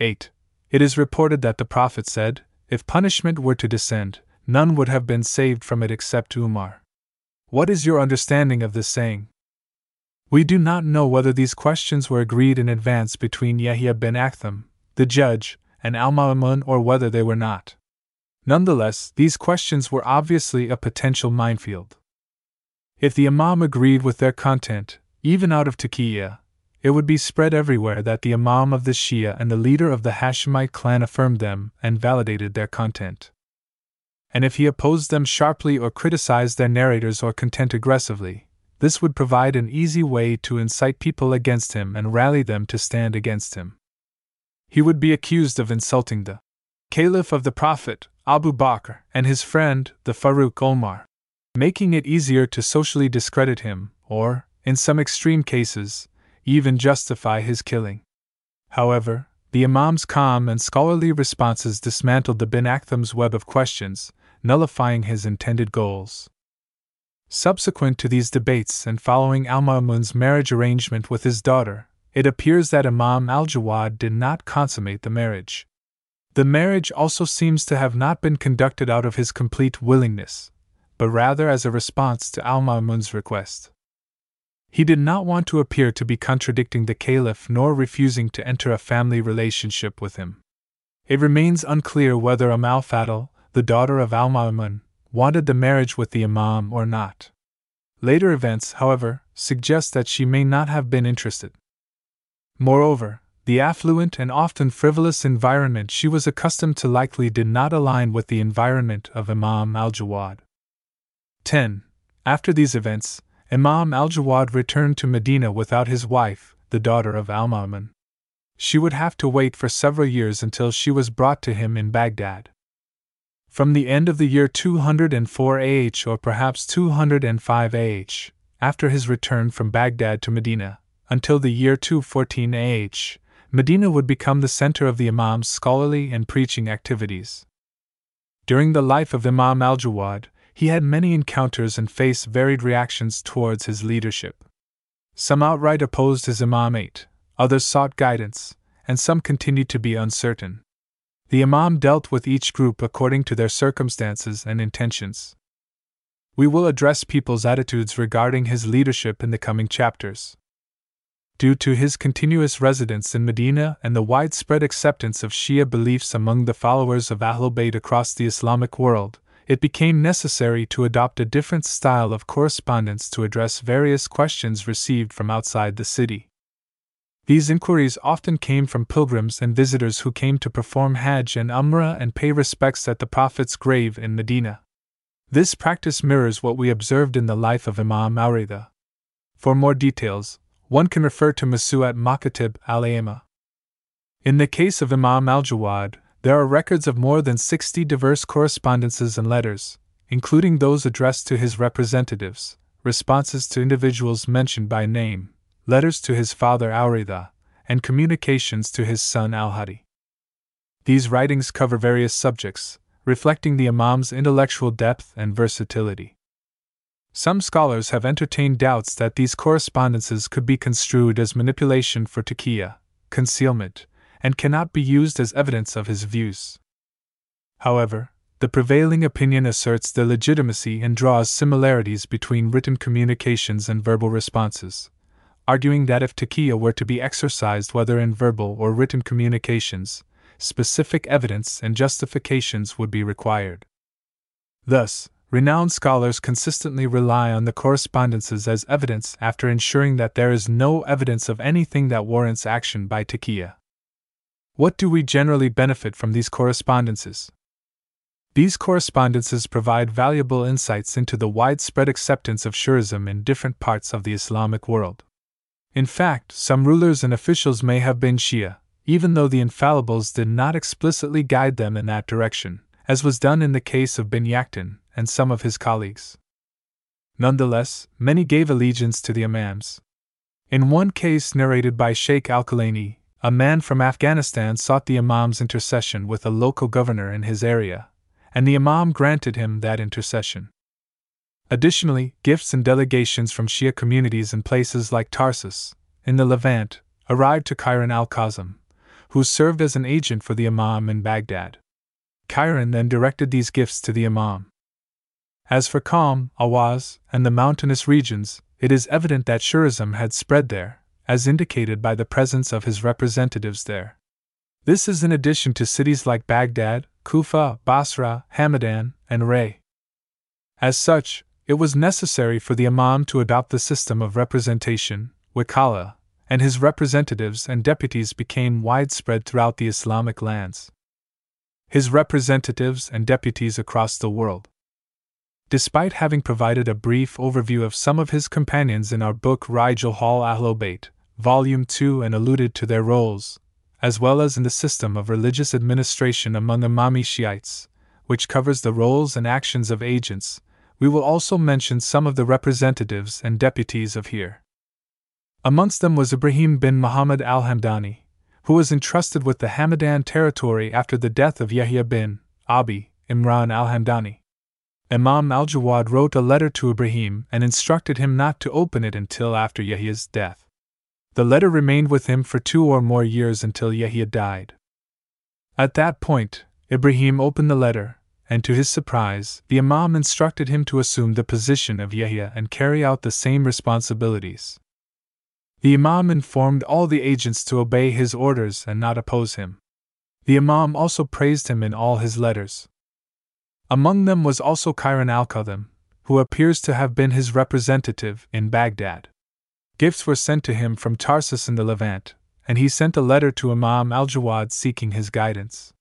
8. It is reported that the Prophet said, If punishment were to descend, none would have been saved from it except Umar. What is your understanding of this saying? We do not know whether these questions were agreed in advance between Yahya bin Aktham, the judge, and Al Ma'mun or whether they were not. Nonetheless, these questions were obviously a potential minefield. If the Imam agreed with their content, even out of taqiyya, it would be spread everywhere that the Imam of the Shia and the leader of the Hashemite clan affirmed them and validated their content. And if he opposed them sharply or criticized their narrators or content aggressively, this would provide an easy way to incite people against him and rally them to stand against him. He would be accused of insulting the Caliph of the Prophet, Abu Bakr, and his friend, the Farouk Omar, making it easier to socially discredit him, or, in some extreme cases, even justify his killing. However, the Imam's calm and scholarly responses dismantled the bin Aktham's web of questions, nullifying his intended goals. Subsequent to these debates and following Al Ma'mun's marriage arrangement with his daughter, it appears that Imam al Jawad did not consummate the marriage. The marriage also seems to have not been conducted out of his complete willingness, but rather as a response to Al Ma'mun's request. He did not want to appear to be contradicting the Caliph nor refusing to enter a family relationship with him. It remains unclear whether Umm al Fadl, the daughter of Al Ma'mun, wanted the marriage with the Imam or not. Later events, however, suggest that she may not have been interested. Moreover, the affluent and often frivolous environment she was accustomed to likely did not align with the environment of Imam al Jawad. 10. After these events, Imam al Jawad returned to Medina without his wife, the daughter of Al Ma'mun. She would have to wait for several years until she was brought to him in Baghdad. From the end of the year 204 AH or perhaps 205 AH, after his return from Baghdad to Medina, until the year 214 AH, Medina would become the center of the Imam's scholarly and preaching activities. During the life of Imam al Jawad, he had many encounters and faced varied reactions towards his leadership. Some outright opposed his imamate, others sought guidance, and some continued to be uncertain. The Imam dealt with each group according to their circumstances and intentions. We will address people's attitudes regarding his leadership in the coming chapters. due to his continuous residence in Medina and the widespread acceptance of Shia beliefs among the followers of Ahlul Bayt across the Islamic world, it became necessary to adopt a different style of correspondence to address various questions received from outside the city. These inquiries often came from pilgrims and visitors who came to perform Hajj and Umrah and pay respects at the Prophet's grave in Medina. This practice mirrors what we observed in the life of Imam al Ridha. For more details, one can refer to Masu'at Makatib al Aima. In the case of Imam al Jawad, there are records of more than 60 diverse correspondences and letters, including those addressed to his representatives, responses to individuals mentioned by name, letters to his father al Ridha, and communications to his son Al Hadi. These writings cover various subjects, reflecting the Imam's intellectual depth and versatility. Some scholars have entertained doubts that these correspondences could be construed as manipulation for taqiyya, concealment, and cannot be used as evidence of his views. However, the prevailing opinion asserts the legitimacy and draws similarities between written communications and verbal responses, arguing that if taqiyya were to be exercised whether in verbal or written communications, specific evidence and justifications would be required. Thus, Renowned scholars consistently rely on the correspondences as evidence after ensuring that there is no evidence of anything that warrants action by Taqiyya. What do we generally benefit from these correspondences? These correspondences provide valuable insights into the widespread acceptance of Shi'ism in different parts of the Islamic world. In fact, some rulers and officials may have been Shia, even though the infallibles did not explicitly guide them in that direction, as was done in the case of Bin Yaqtin, and some of his colleagues. Nonetheless, many gave allegiance to the Imams. In one case narrated by Sheikh Al Kulaini, a man from Afghanistan sought the Imam's intercession with a local governor in his area, and the Imam granted him that intercession. Additionally, gifts and delegations from Shia communities in places like Tarsus, in the Levant, arrived to Kairan al Kazim, who served as an agent for the Imam in Baghdad. Kairan then directed these gifts to the Imam. As for Qom, Ahwaz, and the mountainous regions, it is evident that Shi'ism had spread there, as indicated by the presence of his representatives there. This is in addition to cities like Baghdad, Kufa, Basra, Hamadan, and Ray. As such, it was necessary for the Imam to adopt the system of representation, Wakala, and his representatives and deputies became widespread throughout the Islamic lands. His representatives and deputies across the world Despite having provided a brief overview of some of his companions in our book Rijal Hal Ahlul Bayt, Volume 2, and alluded to their roles, as well as in the system of religious administration among Imami Shiites, which covers the roles and actions of agents, we will also mention some of the representatives and deputies of here. Amongst them was Ibrahim bin Muhammad al Hamdani, who was entrusted with the Hamadan territory after the death of Yahya bin Abi Imran al Hamdani. Imam al Jawad wrote a letter to Ibrahim and instructed him not to open it until after Yahya's death. The letter remained with him for two or more years until Yahya died. At that point, Ibrahim opened the letter, and to his surprise, the Imam instructed him to assume the position of Yahya and carry out the same responsibilities. The Imam informed all the agents to obey his orders and not oppose him. The Imam also praised him in all his letters, among them was also Kairan al Qadim, who appears to have been his representative in Baghdad. Gifts were sent to him from Tarsus in the Levant, and he sent a letter to Imam al Jawad seeking his guidance.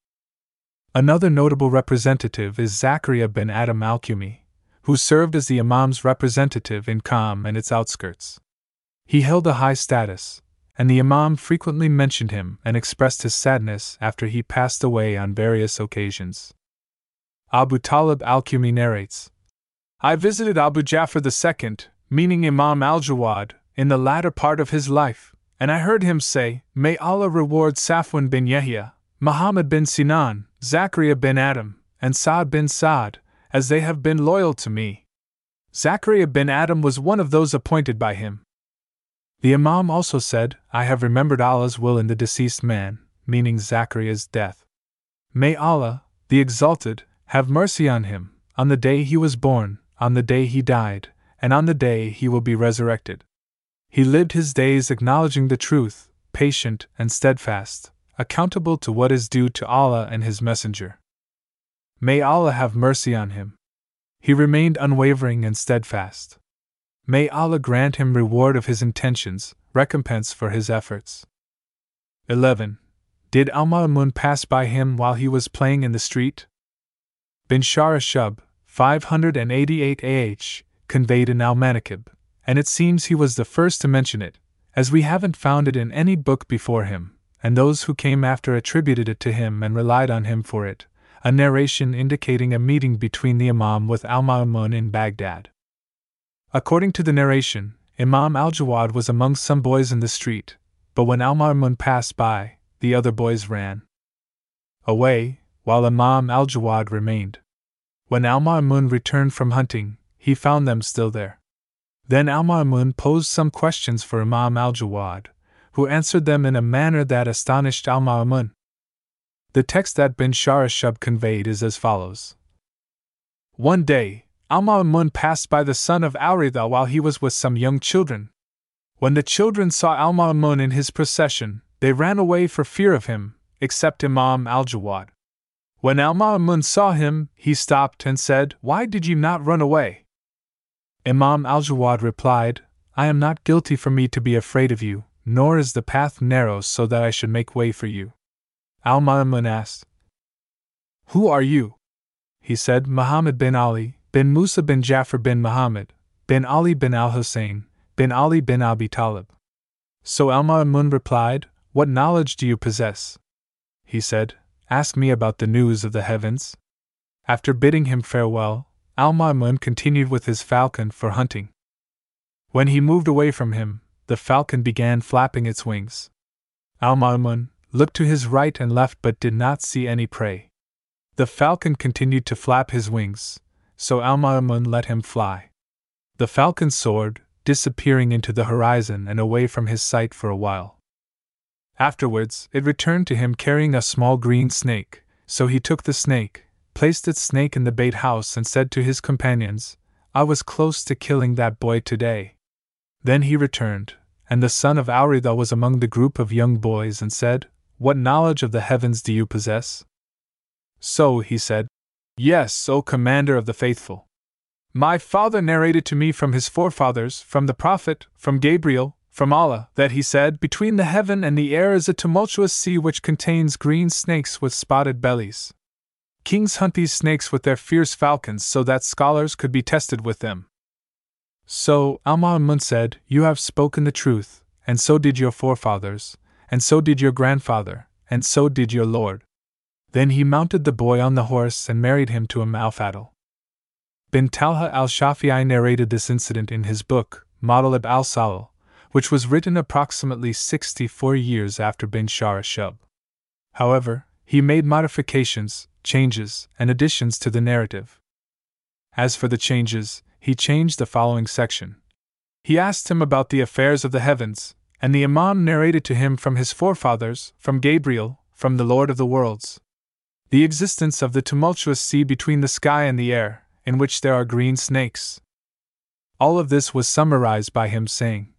Another notable representative is Zakaria bin Adam al Qumi, who served as the Imam's representative in Qom and its outskirts. He held a high status, and the Imam frequently mentioned him and expressed his sadness after he passed away on various occasions. Abu Talib al Qumi narrates I visited Abu Ja'far II, meaning Imam al Jawad, in the latter part of his life, and I heard him say, May Allah reward Safwan bin Yahya, Muhammad bin Sinan, Zakaria bin Adam, and Sa'd bin Sa'd, as they have been loyal to me. Zakaria bin Adam was one of those appointed by him. The Imam also said, I have remembered Allah's will in the deceased man, meaning Zakaria's death. May Allah, the Exalted, have mercy on him, on the day he was born, on the day he died, and on the day he will be resurrected. He lived his days acknowledging the truth, patient and steadfast, accountable to what is due to Allah and His Messenger. May Allah have mercy on him. He remained unwavering and steadfast. May Allah grant him reward of his intentions, recompense for his efforts. 11. Did Al Ma'mun pass by him while he was playing in the street? Bin Shahr Ashub, 588 AH, conveyed in Al Manakib, and it seems he was the first to mention it, as we haven't found it in any book before him, and those who came after attributed it to him and relied on him for it, a narration indicating a meeting between the Imam with Al Ma'mun in Baghdad. According to the narration, Imam al Jawad was among some boys in the street, but when Al Ma'mun passed by, the other boys ran away, while Imam al Jawad remained. When Al Ma'mun returned from hunting, he found them still there. Then Al Ma'mun posed some questions for Imam al Jawad, who answered them in a manner that astonished Al Ma'mun. The text that bin Shahr Ashub conveyed is as follows One day, Al Ma'mun passed by the son of al Ridha while he was with some young children. When the children saw Al Ma'mun in his procession, they ran away for fear of him, except Imam al Jawad. When Al Ma'mun saw him, he stopped and said, Why did you not run away? Imam al Jawad replied, I am not guilty for me to be afraid of you, nor is the path narrow so that I should make way for you. Al Ma'mun asked, Who are you? He said, Muhammad bin Ali, bin Musa bin Jafar bin Muhammad, bin Ali bin al Hussein, bin Ali bin Abi Talib. So Al Ma'mun replied, what knowledge do you possess? He said, Ask me about the news of the heavens. After bidding him farewell, Al Ma'mun continued with his falcon for hunting. When he moved away from him, the falcon began flapping its wings. Al Ma'mun looked to his right and left but did not see any prey. The falcon continued to flap his wings, so Al Ma'mun let him fly. The falcon soared, disappearing into the horizon and away from his sight for a while. Afterwards, it returned to him carrying a small green snake, so he took the snake, placed its snake in the bait house, and said to his companions, I was close to killing that boy today. Then he returned, and the son of al Ridha was among the group of young boys and said, What knowledge of the heavens do you possess? So he said, Yes, O Commander of the Faithful. My father narrated to me from his forefathers, from the Prophet, from Gabriel, from Allah, that he said, Between the heaven and the air is a tumultuous sea which contains green snakes with spotted bellies. Kings hunt these snakes with their fierce falcons so that scholars could be tested with them. So Al Ma'mun said, You have spoken the truth, and so did your forefathers, and so did your grandfather, and so did your Lord. Then he mounted the boy on the horse and married him to a al Fadl. Bin Talha al Shafi'i narrated this incident in his book, Matalib al Salil, which was written approximately 64 years after bin Shahr Ashub. However, he made modifications, changes, and additions to the narrative. As for the changes, he changed the following section. He asked him about the affairs of the heavens, and the Imam narrated to him from his forefathers, from Gabriel, from the Lord of the worlds, the existence of the tumultuous sea between the sky and the air, in which there are green snakes. All of this was summarized by him saying,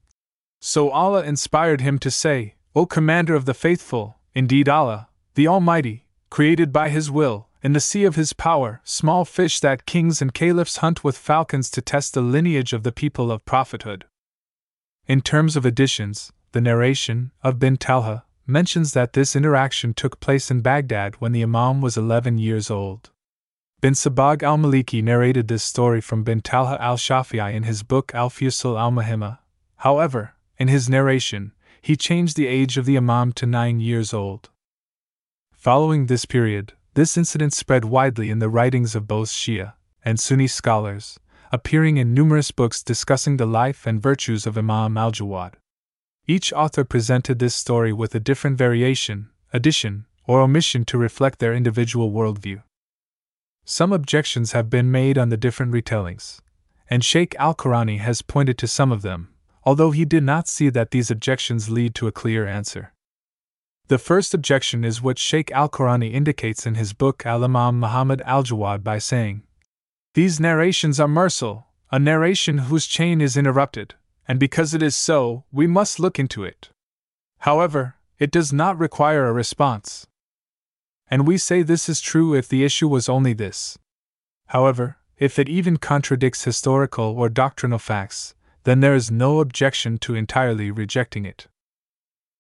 so Allah inspired him to say, O Commander of the Faithful, indeed Allah, the Almighty, created by His will, in the sea of His power, small fish that kings and caliphs hunt with falcons to test the lineage of the people of prophethood. In terms of additions, the narration of bin Talha mentions that this interaction took place in Baghdad when the Imam was 11 years old. Bin Sabbagh al Maliki narrated this story from bin Talha al Shafi'i in his book Al Fusul al Muhimma. However, in his narration, he changed the age of the Imam to nine years old. Following this period, this incident spread widely in the writings of both Shia and Sunni scholars, appearing in numerous books discussing the life and virtues of Imam al Jawad. Each author presented this story with a different variation, addition, or omission to reflect their individual worldview. Some objections have been made on the different retellings, and Sheikh al Qurani has pointed to some of them, although he did not see that these objections lead to a clear answer. The first objection is what Sheikh al Qurani indicates in his book Al Imam Muhammad al Jawad by saying, These narrations are mursal, a narration whose chain is interrupted, and because it is so, we must look into it. However, it does not require a response. And we say this is true if the issue was only this. However, if it even contradicts historical or doctrinal facts, then there is no objection to entirely rejecting it.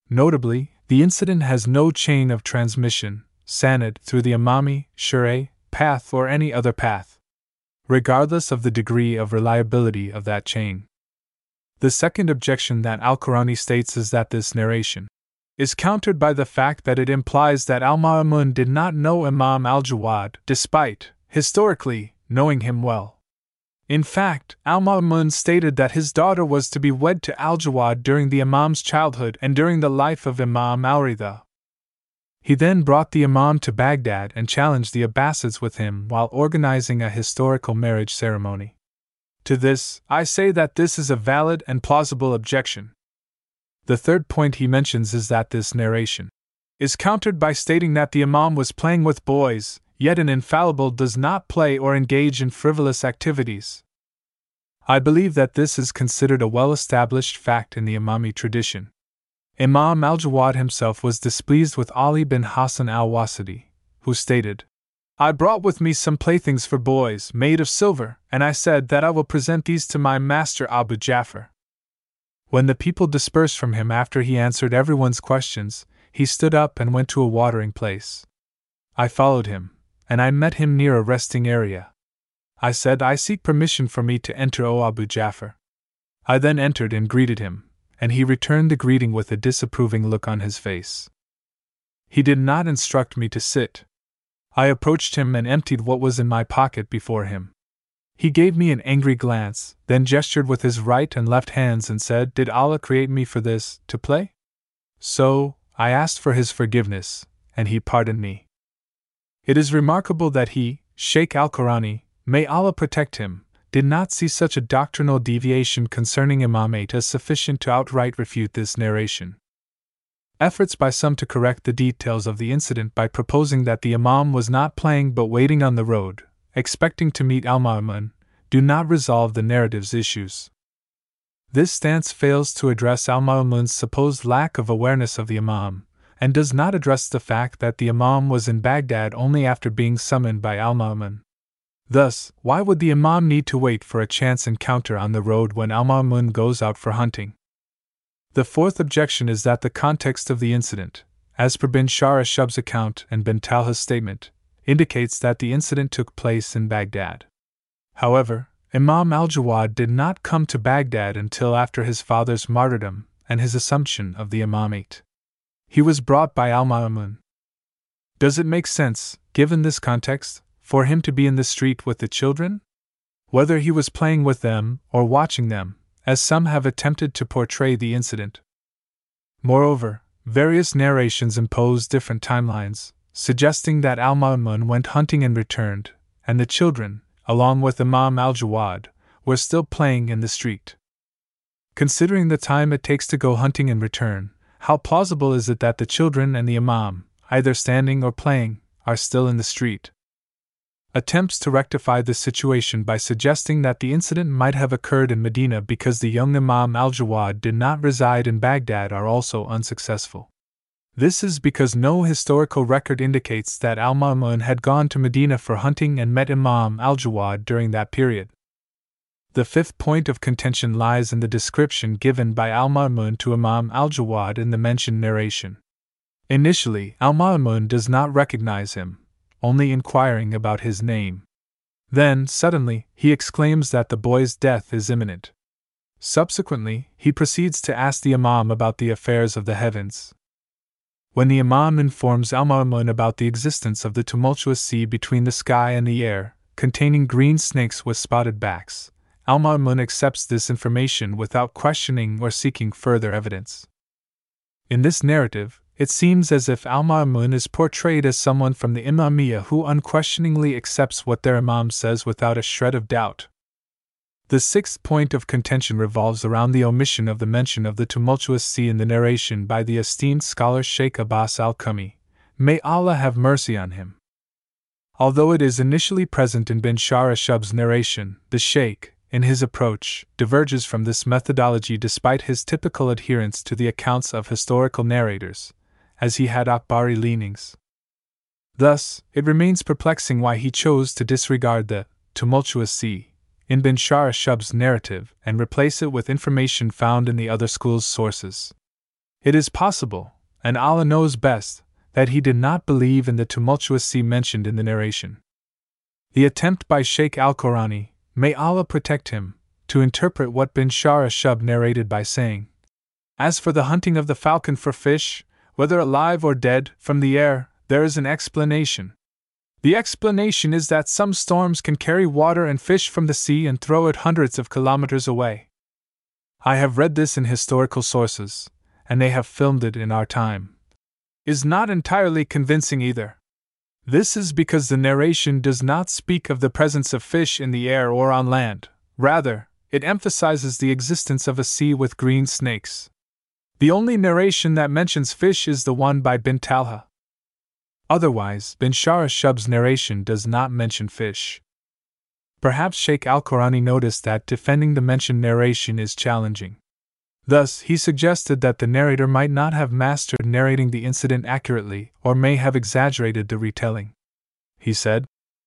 Notably, the incident has no chain of transmission, sanad through the Imami, Shure, path, or any other path, regardless of the degree of reliability of that chain. The second objection that Al Qurani states is that this narration is countered by the fact that it implies that Al Ma'mun did not know Imam al Jawad, despite, historically, knowing him well. In fact, Al Ma'mun stated that his daughter was to be wed to Al Jawad during the Imam's childhood and during the life of Imam al Ridha. He then brought the Imam to Baghdad and challenged the Abbasids with him while organizing a historical marriage ceremony. To this, I say that this is a valid and plausible objection. The third point he mentions is that this narration is countered by stating that the Imam was playing with boys, yet an infallible does not play or engage in frivolous activities. I believe that this is considered a well established fact in the Imami tradition. Imam al Jawad himself was displeased with Ali bin Hassan al Wasiti, who stated, I brought with me some playthings for boys, made of silver, and I said that I will present these to my master Abu Jafar. When the people dispersed from him after he answered everyone's questions, he stood up and went to a watering place. I followed him, and I met him near a resting area. I said, I seek permission for me to enter, O Abu Jafar. I then entered and greeted him, and he returned the greeting with a disapproving look on his face. He did not instruct me to sit, I approached him and emptied what was in my pocket before him. He gave me an angry glance, then gestured with his right and left hands and said, Did Allah create me for this, to play? So, I asked for his forgiveness, and he pardoned me. It is remarkable that he, Sheikh Al Qurani, may Allah protect him, did not see such a doctrinal deviation concerning Imamate as sufficient to outright refute this narration. Efforts by some to correct the details of the incident by proposing that the Imam was not playing but waiting on the road, expecting to meet Al Ma'mun, do not resolve the narrative's issues. This stance fails to address Al Ma'mun's supposed lack of awareness of the Imam, and does not address the fact that the Imam was in Baghdad only after being summoned by Al Ma'mun. Thus, why would the Imam need to wait for a chance encounter on the road when Al Ma'mun goes out for hunting? The fourth objection is that the context of the incident, as per bin Shahr Ashub's account and bin Talha's statement, indicates that the incident took place in Baghdad. However, Imam al Jawad did not come to Baghdad until after his father's martyrdom and his assumption of the imamate. He was brought by Al Ma'mun. Does it make sense, given this context, for him to be in the street with the children? Whether he was playing with them or watching them, as some have attempted to portray the incident. Moreover, various narrations impose different timelines, suggesting that Al Ma'mun went hunting and returned, and the children, along with Imam al Jawad, were still playing in the street. Considering the time it takes to go hunting and return, how plausible is it that the children and the Imam, either standing or playing, are still in the street? attempts to rectify this situation by suggesting that the incident might have occurred in Medina because the young Imam al Jawad did not reside in Baghdad are also unsuccessful. This is because no historical record indicates that al Ma'mun had gone to Medina for hunting and met Imam al Jawad during that period. The fifth point of contention lies in the description given by al Ma'mun to Imam al Jawad in the mentioned narration. Initially, al Ma'mun does not recognize him, only inquiring about his name. Then, suddenly, he exclaims that the boy's death is imminent. Subsequently, he proceeds to ask the Imam about the affairs of the heavens. When the Imam informs Al Ma'mun about the existence of the tumultuous sea between the sky and the air, containing green snakes with spotted backs, Al Ma'mun accepts this information without questioning or seeking further evidence. In this narrative, it seems as if Al Ma'mun is portrayed as someone from the Imamiyya who unquestioningly accepts what their Imam says without a shred of doubt. The sixth point of contention revolves around the omission of the mention of the tumultuous sea in the narration by the esteemed scholar Sheikh Abbas al Qummi. May Allah have mercy on him. Although it is initially present in bin Shahr Ashub's narration, the Sheikh, in his approach, diverges from this methodology despite his typical adherence to the accounts of historical narrators, as he had Akhbari leanings. Thus, it remains perplexing why he chose to disregard the tumultuous sea in Bin Shahr Ashub's narrative and replace it with information found in the other school's sources. It is possible, and Allah knows best, that he did not believe in the tumultuous sea mentioned in the narration. The attempt by Sheikh Al Qurani, may Allah protect him, to interpret what Bin Shahr Ashub narrated by saying, As for the hunting of the falcon for fish, whether alive or dead, from the air, there is an explanation. The explanation is that some storms can carry water and fish from the sea and throw it hundreds of kilometers away. I have read this in historical sources, and they have filmed it in our time. Is not entirely convincing either. This is because the narration does not speak of the presence of fish in the air or on land, rather, it emphasizes the existence of a sea with green snakes. The only narration that mentions fish is the one by Bin Talha. Otherwise, Bin Shub's narration does not mention fish. Perhaps Sheikh Al Qurani noticed that defending the mentioned narration is challenging. Thus, he suggested that the narrator might not have mastered narrating the incident accurately or may have exaggerated the retelling. He said,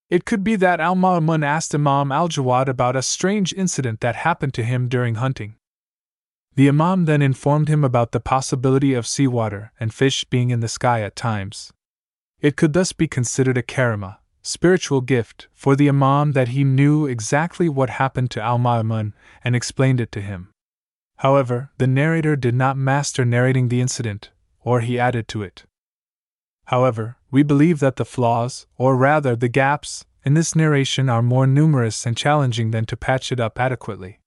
It could be that Al Ma'mun asked Imam Al Jawad about a strange incident that happened to him during hunting. The Imam then informed him about the possibility of seawater and fish being in the sky at times. It could thus be considered a karama, spiritual gift, for the Imam that he knew exactly what happened to Al Ma'mun and explained it to him. However, the narrator did not master narrating the incident, or he added to it. However, we believe that the flaws, or rather the gaps, in this narration are more numerous and challenging than to patch it up adequately.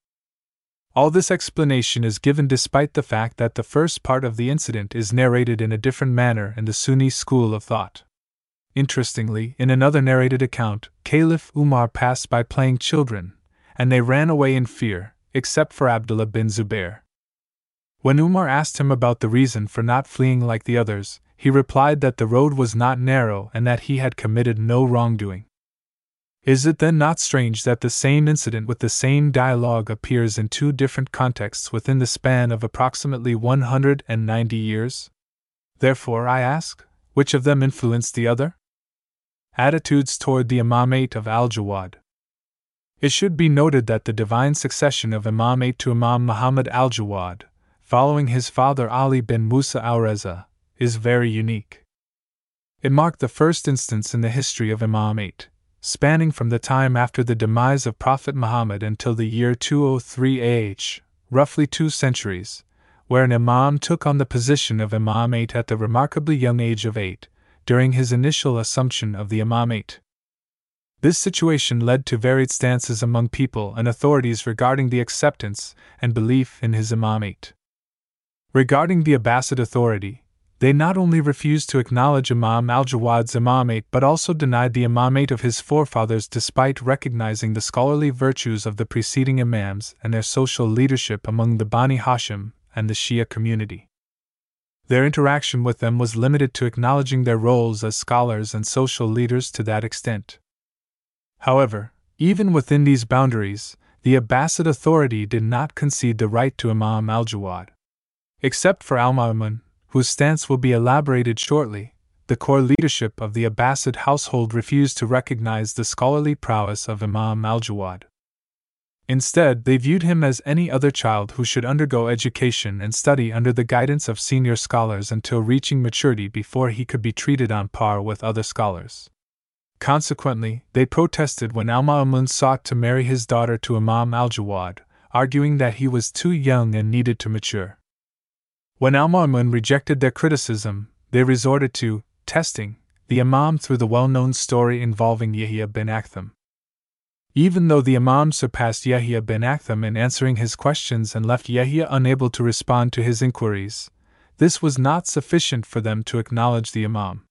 All this explanation is given despite the fact that the first part of the incident is narrated in a different manner in the Sunni school of thought. Interestingly, in another narrated account, Caliph Umar passed by playing children, and they ran away in fear, except for Abdullah bin Zubair. When Umar asked him about the reason for not fleeing like the others, he replied that the road was not narrow and that he had committed no wrongdoing. Is it then not strange that the same incident with the same dialogue appears in two different contexts within the span of approximately 190 years? Therefore, I ask, which of them influenced the other? Attitudes toward the Imamate of Al Jawad. It should be noted that the divine succession of Imamate to Imam Muhammad al Jawad, following his father Ali bin Musa al Reza, is very unique. It marked the first instance in the history of Imamate, spanning from the time after the demise of Prophet Muhammad until the year 203 AH, roughly two centuries, where an Imam took on the position of Imamate at the remarkably young age of eight, during his initial assumption of the imamate. This situation led to varied stances among people and authorities regarding the acceptance and belief in his imamate. Regarding the Abbasid authority, they not only refused to acknowledge Imam al Jawad's imamate but also denied the imamate of his forefathers despite recognizing the scholarly virtues of the preceding imams and their social leadership among the Bani Hashim and the Shia community. Their interaction with them was limited to acknowledging their roles as scholars and social leaders to that extent. However, even within these boundaries, the Abbasid authority did not concede the right to Imam al Jawad. Except for al Ma'mun, whose stance will be elaborated shortly, the core leadership of the Abbasid household refused to recognize the scholarly prowess of Imam al Jawad. Instead, they viewed him as any other child who should undergo education and study under the guidance of senior scholars until reaching maturity before he could be treated on par with other scholars. Consequently, they protested when Al Ma'mun sought to marry his daughter to Imam al Jawad, arguing that he was too young and needed to mature. When Al Ma'mun rejected their criticism, they resorted to testing the Imam through the well known story involving Yahya bin Aktham. Even though the Imam surpassed Yahya bin Aktham in answering his questions and left Yahya unable to respond to his inquiries, this was not sufficient for them to acknowledge the Imam.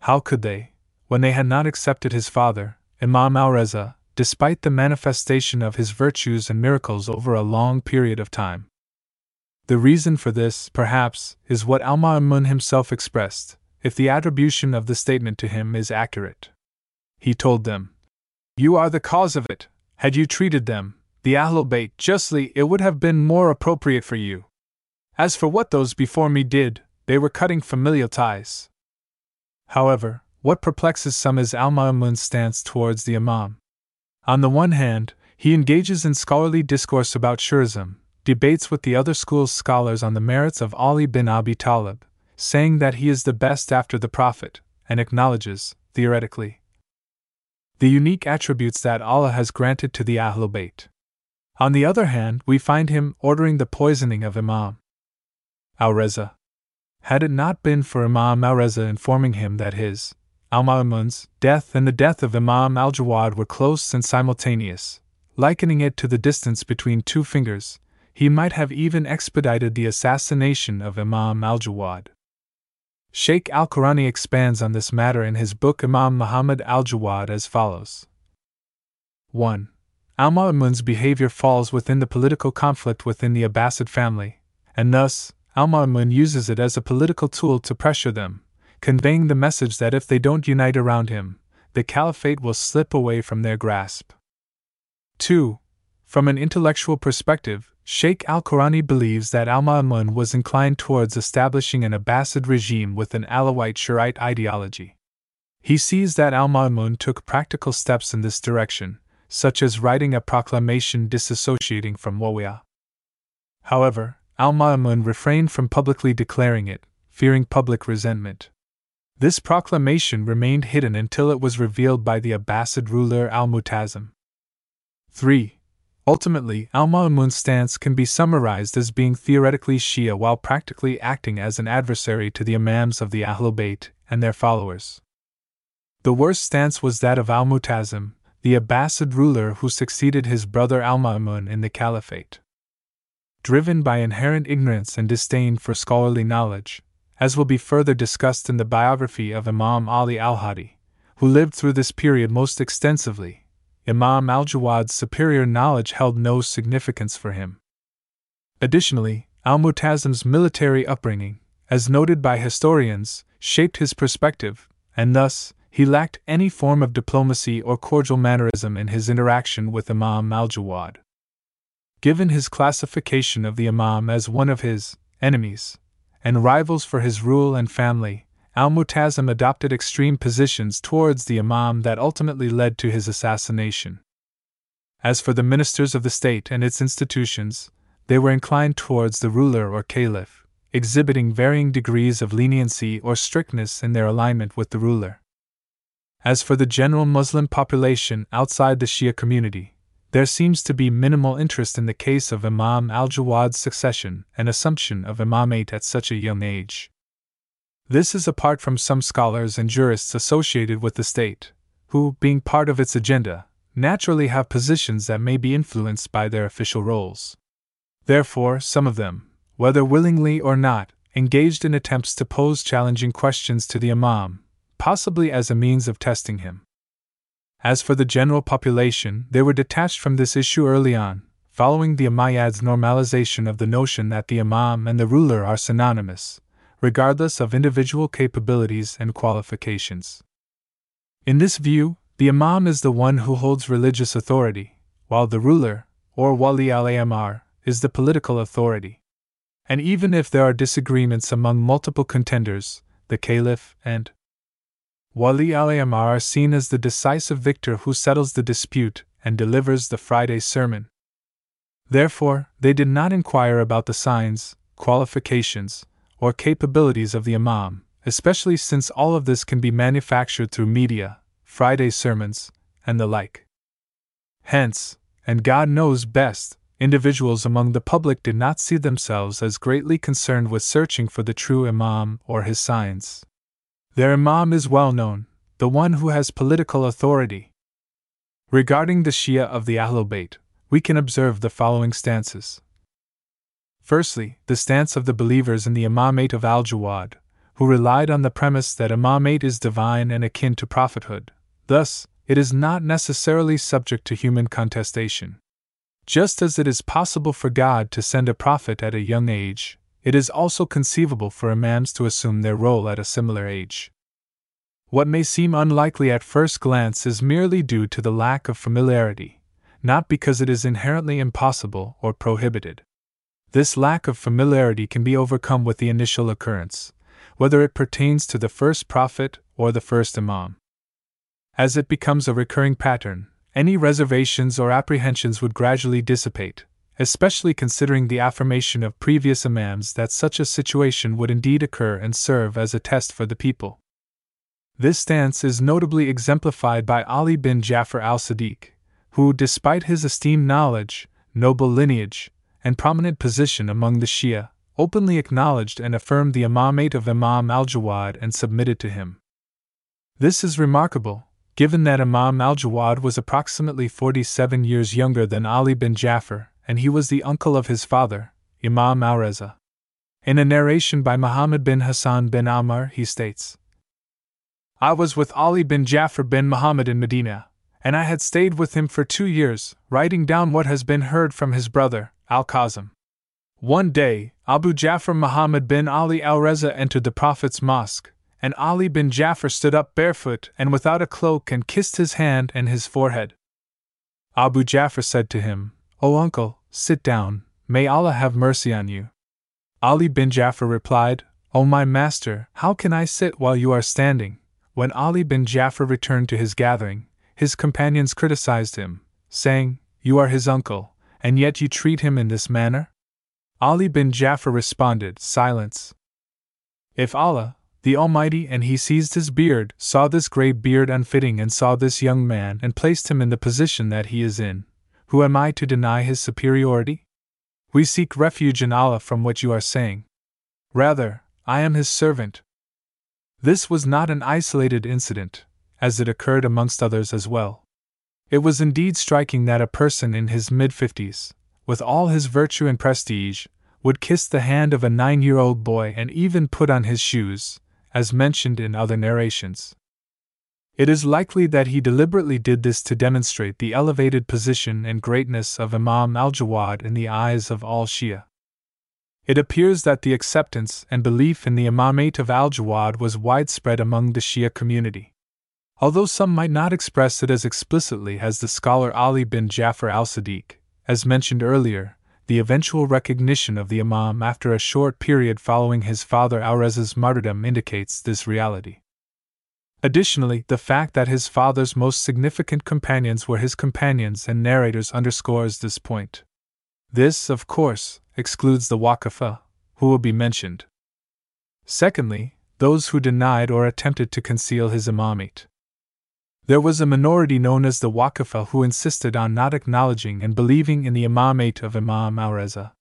How could they, when they had not accepted his father, Imam al Reza, despite the manifestation of his virtues and miracles over a long period of time? The reason for this, perhaps, is what Al Ma'mun himself expressed, if the attribution of the statement to him is accurate. He told them, you are the cause of it. Had you treated them, the Ahlul Bayt, justly, it would have been more appropriate for you. As for what those before me did, they were cutting familial ties. However, what perplexes some is Al Ma'mun's stance towards the Imam. On the one hand, he engages in scholarly discourse about Shurism, debates with the other school's scholars on the merits of Ali bin Abi Talib, saying that he is the best after the Prophet, and acknowledges, theoretically, the unique attributes that Allah has granted to the Ahlul Bayt. On the other hand, we find him ordering the poisoning of Imam Al Reza. Had it not been for Imam Al Reza informing him that his, Al Ma'mun's, death and the death of Imam Al Jawad were close and simultaneous, likening it to the distance between two fingers, he might have even expedited the assassination of Imam al Jawad. Sheikh al Qurani expands on this matter in his book Imam Muhammad al Jawad as follows 1. Al Ma'mun's behavior falls within the political conflict within the Abbasid family, and thus, Al Ma'mun uses it as a political tool to pressure them, conveying the message that if they don't unite around him, the caliphate will slip away from their grasp. 2. From an intellectual perspective, Sheikh al Qurani believes that Al Ma'mun was inclined towards establishing an Abbasid regime with an Alawite Shiite ideology. He sees that Al Ma'mun took practical steps in this direction, such as writing a proclamation disassociating from Muawiyah. However, Al Ma'mun refrained from publicly declaring it, fearing public resentment. This proclamation remained hidden until it was revealed by the Abbasid ruler Al Mutasim. 3. Ultimately, Al Ma'mun's stance can be summarized as being theoretically Shia while practically acting as an adversary to the Imams of the Ahlul Bayt and their followers. The worst stance was that of Al Mutasim, the Abbasid ruler who succeeded his brother Al Ma'mun in the Caliphate. Driven by inherent ignorance and disdain for scholarly knowledge, as will be further discussed in the biography of Imam Ali al Hadi, who lived through this period most extensively, Imam al Jawad's superior knowledge held no significance for him. Additionally, al Mutasim's military upbringing, as noted by historians, shaped his perspective, and thus, he lacked any form of diplomacy or cordial mannerism in his interaction with Imam al Jawad. Given his classification of the Imam as one of his enemies, and rivals for his rule and family, Al Mutasim adopted extreme positions towards the Imam that ultimately led to his assassination. As for the ministers of the state and its institutions, they were inclined towards the ruler or caliph, exhibiting varying degrees of leniency or strictness in their alignment with the ruler. As for the general Muslim population outside the Shia community, there seems to be minimal interest in the case of Imam al Jawad's succession and assumption of imamate at such a young age. This is apart from some scholars and jurists associated with the state, who, being part of its agenda, naturally have positions that may be influenced by their official roles. Therefore, some of them, whether willingly or not, engaged in attempts to pose challenging questions to the Imam, possibly as a means of testing him. As for the general population, they were detached from this issue early on, following the Umayyads' normalization of the notion that the Imam and the ruler are synonymous, regardless of individual capabilities and qualifications. In this view, the Imam is the one who holds religious authority, while the ruler, or Wali al Amr, is the political authority. And even if there are disagreements among multiple contenders, the Caliph and Wali al Amr are seen as the decisive victor who settles the dispute and delivers the Friday sermon. Therefore, they did not inquire about the signs, qualifications, or capabilities of the Imam, especially since all of this can be manufactured through media, Friday sermons, and the like. Hence, and God knows best, individuals among the public did not see themselves as greatly concerned with searching for the true Imam or his signs. Their Imam is well known, the one who has political authority. Regarding the Shia of the Ahlul Bayt, we can observe the following stances. Firstly, the stance of the believers in the Imamate of Al Jawad, who relied on the premise that Imamate is divine and akin to prophethood. Thus, it is not necessarily subject to human contestation. Just as it is possible for God to send a prophet at a young age, it is also conceivable for imams to assume their role at a similar age. What may seem unlikely at first glance is merely due to the lack of familiarity, not because it is inherently impossible or prohibited. This lack of familiarity can be overcome with the initial occurrence, whether it pertains to the first prophet or the first imam. As it becomes a recurring pattern, any reservations or apprehensions would gradually dissipate, especially considering the affirmation of previous imams that such a situation would indeed occur and serve as a test for the people. This stance is notably exemplified by Ali bin Jafar al Sadiq, who, despite his esteemed knowledge, noble lineage, and prominent position among the Shia, openly acknowledged and affirmed the imamate of Imam al Jawad and submitted to him. This is remarkable, given that Imam al Jawad was approximately 47 years younger than Ali bin Jafar, and he was the uncle of his father, Imam al Reza. In a narration by Muhammad bin Hassan bin Amr, he states I was with Ali bin Jafar bin Muhammad in Medina, and I had stayed with him for two years, writing down what has been heard from his brother, Al Qasim. One day, Abu Jafar Muhammad bin Ali al Reza entered the Prophet's mosque, and Ali bin Jafar stood up barefoot and without a cloak and kissed his hand and his forehead. Abu Jafar said to him, O uncle, sit down, may Allah have mercy on you. Ali bin Jafar replied, O my master, how can I sit while you are standing? When Ali bin Jafar returned to his gathering, his companions criticized him, saying, You are his uncle, and yet you treat him in this manner? Ali bin Jafar responded, Silence. If Allah, the Almighty and he seized his beard, saw this grey beard unfitting, and saw this young man, and placed him in the position that he is in. Who am I to deny his superiority? We seek refuge in Allah from what you are saying. Rather, I am his servant. This was not an isolated incident, as it occurred amongst others as well. It was indeed striking that a person in his mid fifties, with all his virtue and prestige, would kiss the hand of a nine year old boy and even put on his shoes, as mentioned in other narrations. It is likely that he deliberately did this to demonstrate the elevated position and greatness of Imam al Jawad in the eyes of all Shia. It appears that the acceptance and belief in the imamate of al Jawad was widespread among the Shia community. Although some might not express it as explicitly as the scholar Ali bin Jafar al Sadiq, as mentioned earlier, the eventual recognition of the Imam after a short period following his father Al-Reza's martyrdom indicates this reality. Additionally, the fact that his father's most significant companions were his companions and narrators underscores this point. This, of course, excludes the Waqafa, who will be mentioned. Secondly, those who denied or attempted to conceal his imamate. There was a minority known as the Waqafa who insisted on not acknowledging and believing in the imamate of Imam al Reza.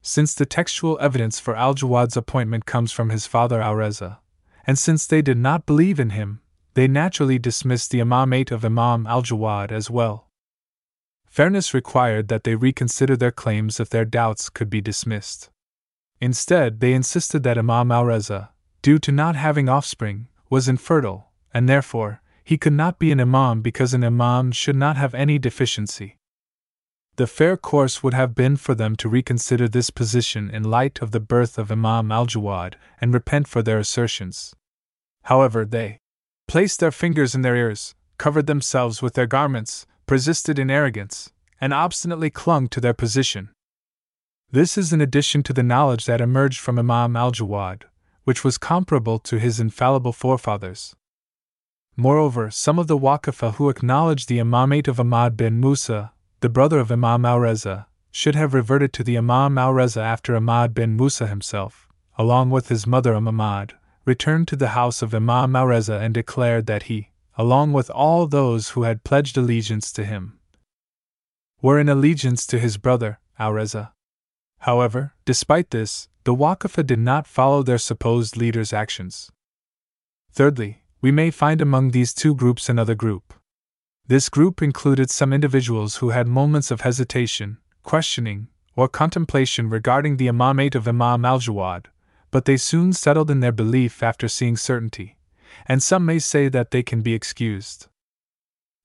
Since the textual evidence for al Jawad's appointment comes from his father al Reza, and since they did not believe in him, they naturally dismissed the imamate of Imam al Jawad as well. Fairness required that they reconsider their claims if their doubts could be dismissed. Instead, they insisted that Imam al Reza, due to not having offspring, was infertile, and therefore, he could not be an imam because an imam should not have any deficiency. The fair course would have been for them to reconsider this position in light of the birth of Imam al Jawad and repent for their assertions. However, they placed their fingers in their ears, covered themselves with their garments, persisted in arrogance, and obstinately clung to their position. This is in addition to the knowledge that emerged from Imam al Jawad, which was comparable to his infallible forefathers. Moreover, some of the Waqafa who acknowledged the imamate of Ahmad bin Musa, the brother of Imam al Reza, should have reverted to the Imam al Reza after Ahmad bin Musa himself, along with his mother Ahmad, returned to the house of Imam al Reza and declared that he, along with all those who had pledged allegiance to him, were in allegiance to his brother, al Reza. However, despite this, the Waqafa did not follow their supposed leader's actions. Thirdly, we may find among these two groups another group. This group included some individuals who had moments of hesitation, questioning, or contemplation regarding the imamate of Imam al Jawad, but they soon settled in their belief after seeing certainty, and some may say that they can be excused.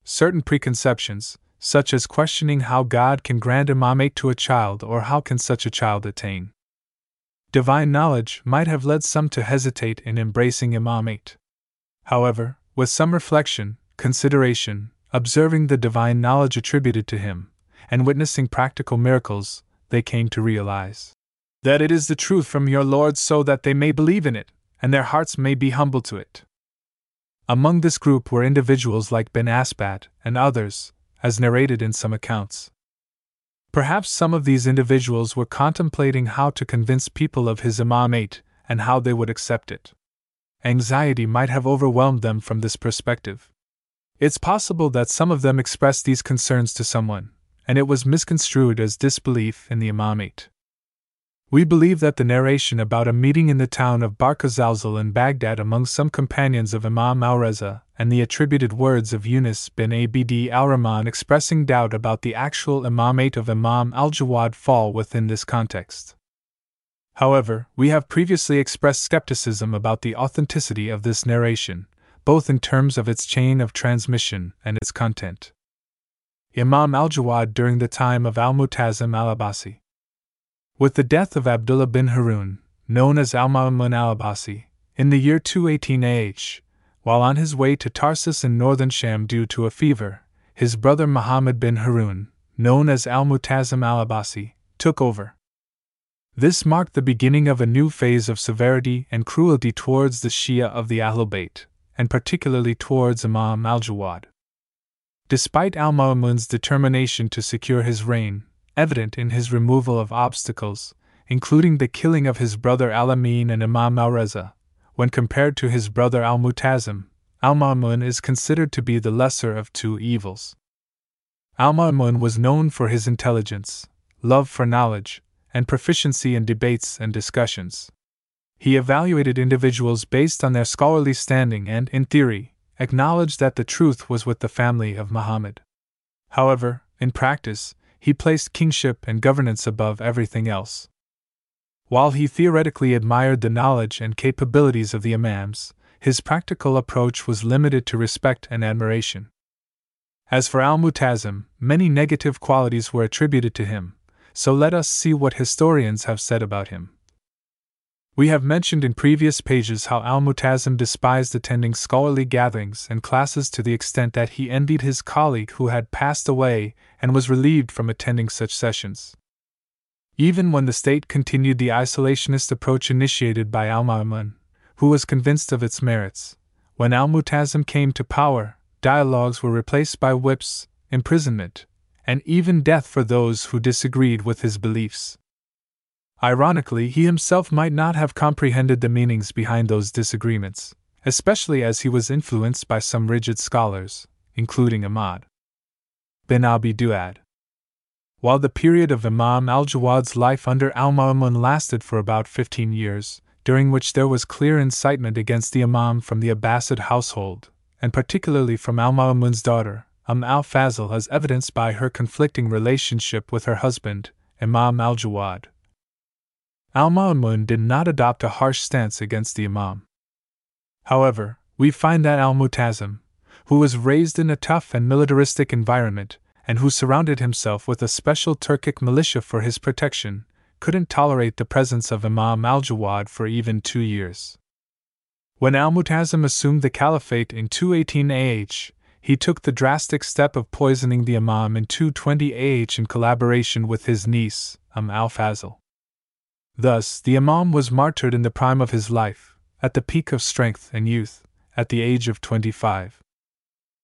Certain preconceptions, such as questioning how God can grant imamate to a child or how can such a child attain divine knowledge, might have led some to hesitate in embracing imamate. However, with some reflection, consideration, observing the divine knowledge attributed to him, and witnessing practical miracles, they came to realize that it is the truth from your Lord so that they may believe in it, and their hearts may be humble to it. Among this group were individuals like Ben Asbat and others, as narrated in some accounts. Perhaps some of these individuals were contemplating how to convince people of his imamate and how they would accept it. Anxiety might have overwhelmed them from this perspective. It's possible that some of them expressed these concerns to someone, and it was misconstrued as disbelief in the imamate. We believe that the narration about a meeting in the town of Birkat Zalzal in Baghdad among some companions of Imam al Reza and the attributed words of Yunus bin Abd al Rahman expressing doubt about the actual imamate of Imam al Jawad fall within this context. However, we have previously expressed skepticism about the authenticity of this narration, both in terms of its chain of transmission and its content. Imam al Jawad during the time of al Mutasim al Abbasi with the death of Abdullah bin Harun, known as Al Ma'mun al Abbasi, in the year 218 AH, while on his way to Tarsus in northern Sham due to a fever, his brother Muhammad bin Harun, known as Al Mutasim al Abbasi, took over. This marked the beginning of a new phase of severity and cruelty towards the Shia of the Ahlul Bayt, and particularly towards Imam al Jawad. Despite al Ma'mun's determination to secure his reign, evident in his removal of obstacles, including the killing of his brother Al Amin and Imam al Reza. When compared to his brother Al Mutasim, Al Ma'mun is considered to be the lesser of two evils. Al Ma'mun was known for his intelligence, love for knowledge, and proficiency in debates and discussions. He evaluated individuals based on their scholarly standing and, in theory, acknowledged that the truth was with the family of Muhammad. However, in practice, he placed kingship and governance above everything else. While he theoretically admired the knowledge and capabilities of the Imams, his practical approach was limited to respect and admiration. As for Al Mutasim, many negative qualities were attributed to him, so let us see what historians have said about him. We have mentioned in previous pages how Al Mutasim despised attending scholarly gatherings and classes to the extent that he envied his colleague who had passed away and was relieved from attending such sessions. Even when the state continued the isolationist approach initiated by Al Ma'mun, who was convinced of its merits, when Al Mutasim came to power, dialogues were replaced by whips, imprisonment, and even death for those who disagreed with his beliefs. Ironically, he himself might not have comprehended the meanings behind those disagreements, especially as he was influenced by some rigid scholars, including Ahmad bin Abi Duad. While the period of Imam al Jawad's life under al Ma'mun lasted for about 15 years, during which there was clear incitement against the Imam from the Abbasid household, and particularly from al Ma'mun's daughter, Umm al Fazl, as evidenced by her conflicting relationship with her husband, Imam al Jawad, Al Ma'mun did not adopt a harsh stance against the Imam. However, we find that Al Mutasim, who was raised in a tough and militaristic environment, and who surrounded himself with a special Turkic militia for his protection, couldn't tolerate the presence of Imam al Jawad for even two years. When Al Mutasim assumed the caliphate in 218 AH, he took the drastic step of poisoning the Imam in 220 AH in collaboration with his niece, Umm al Fazl. Thus, the Imam was martyred in the prime of his life, at the peak of strength and youth, at the age of 25.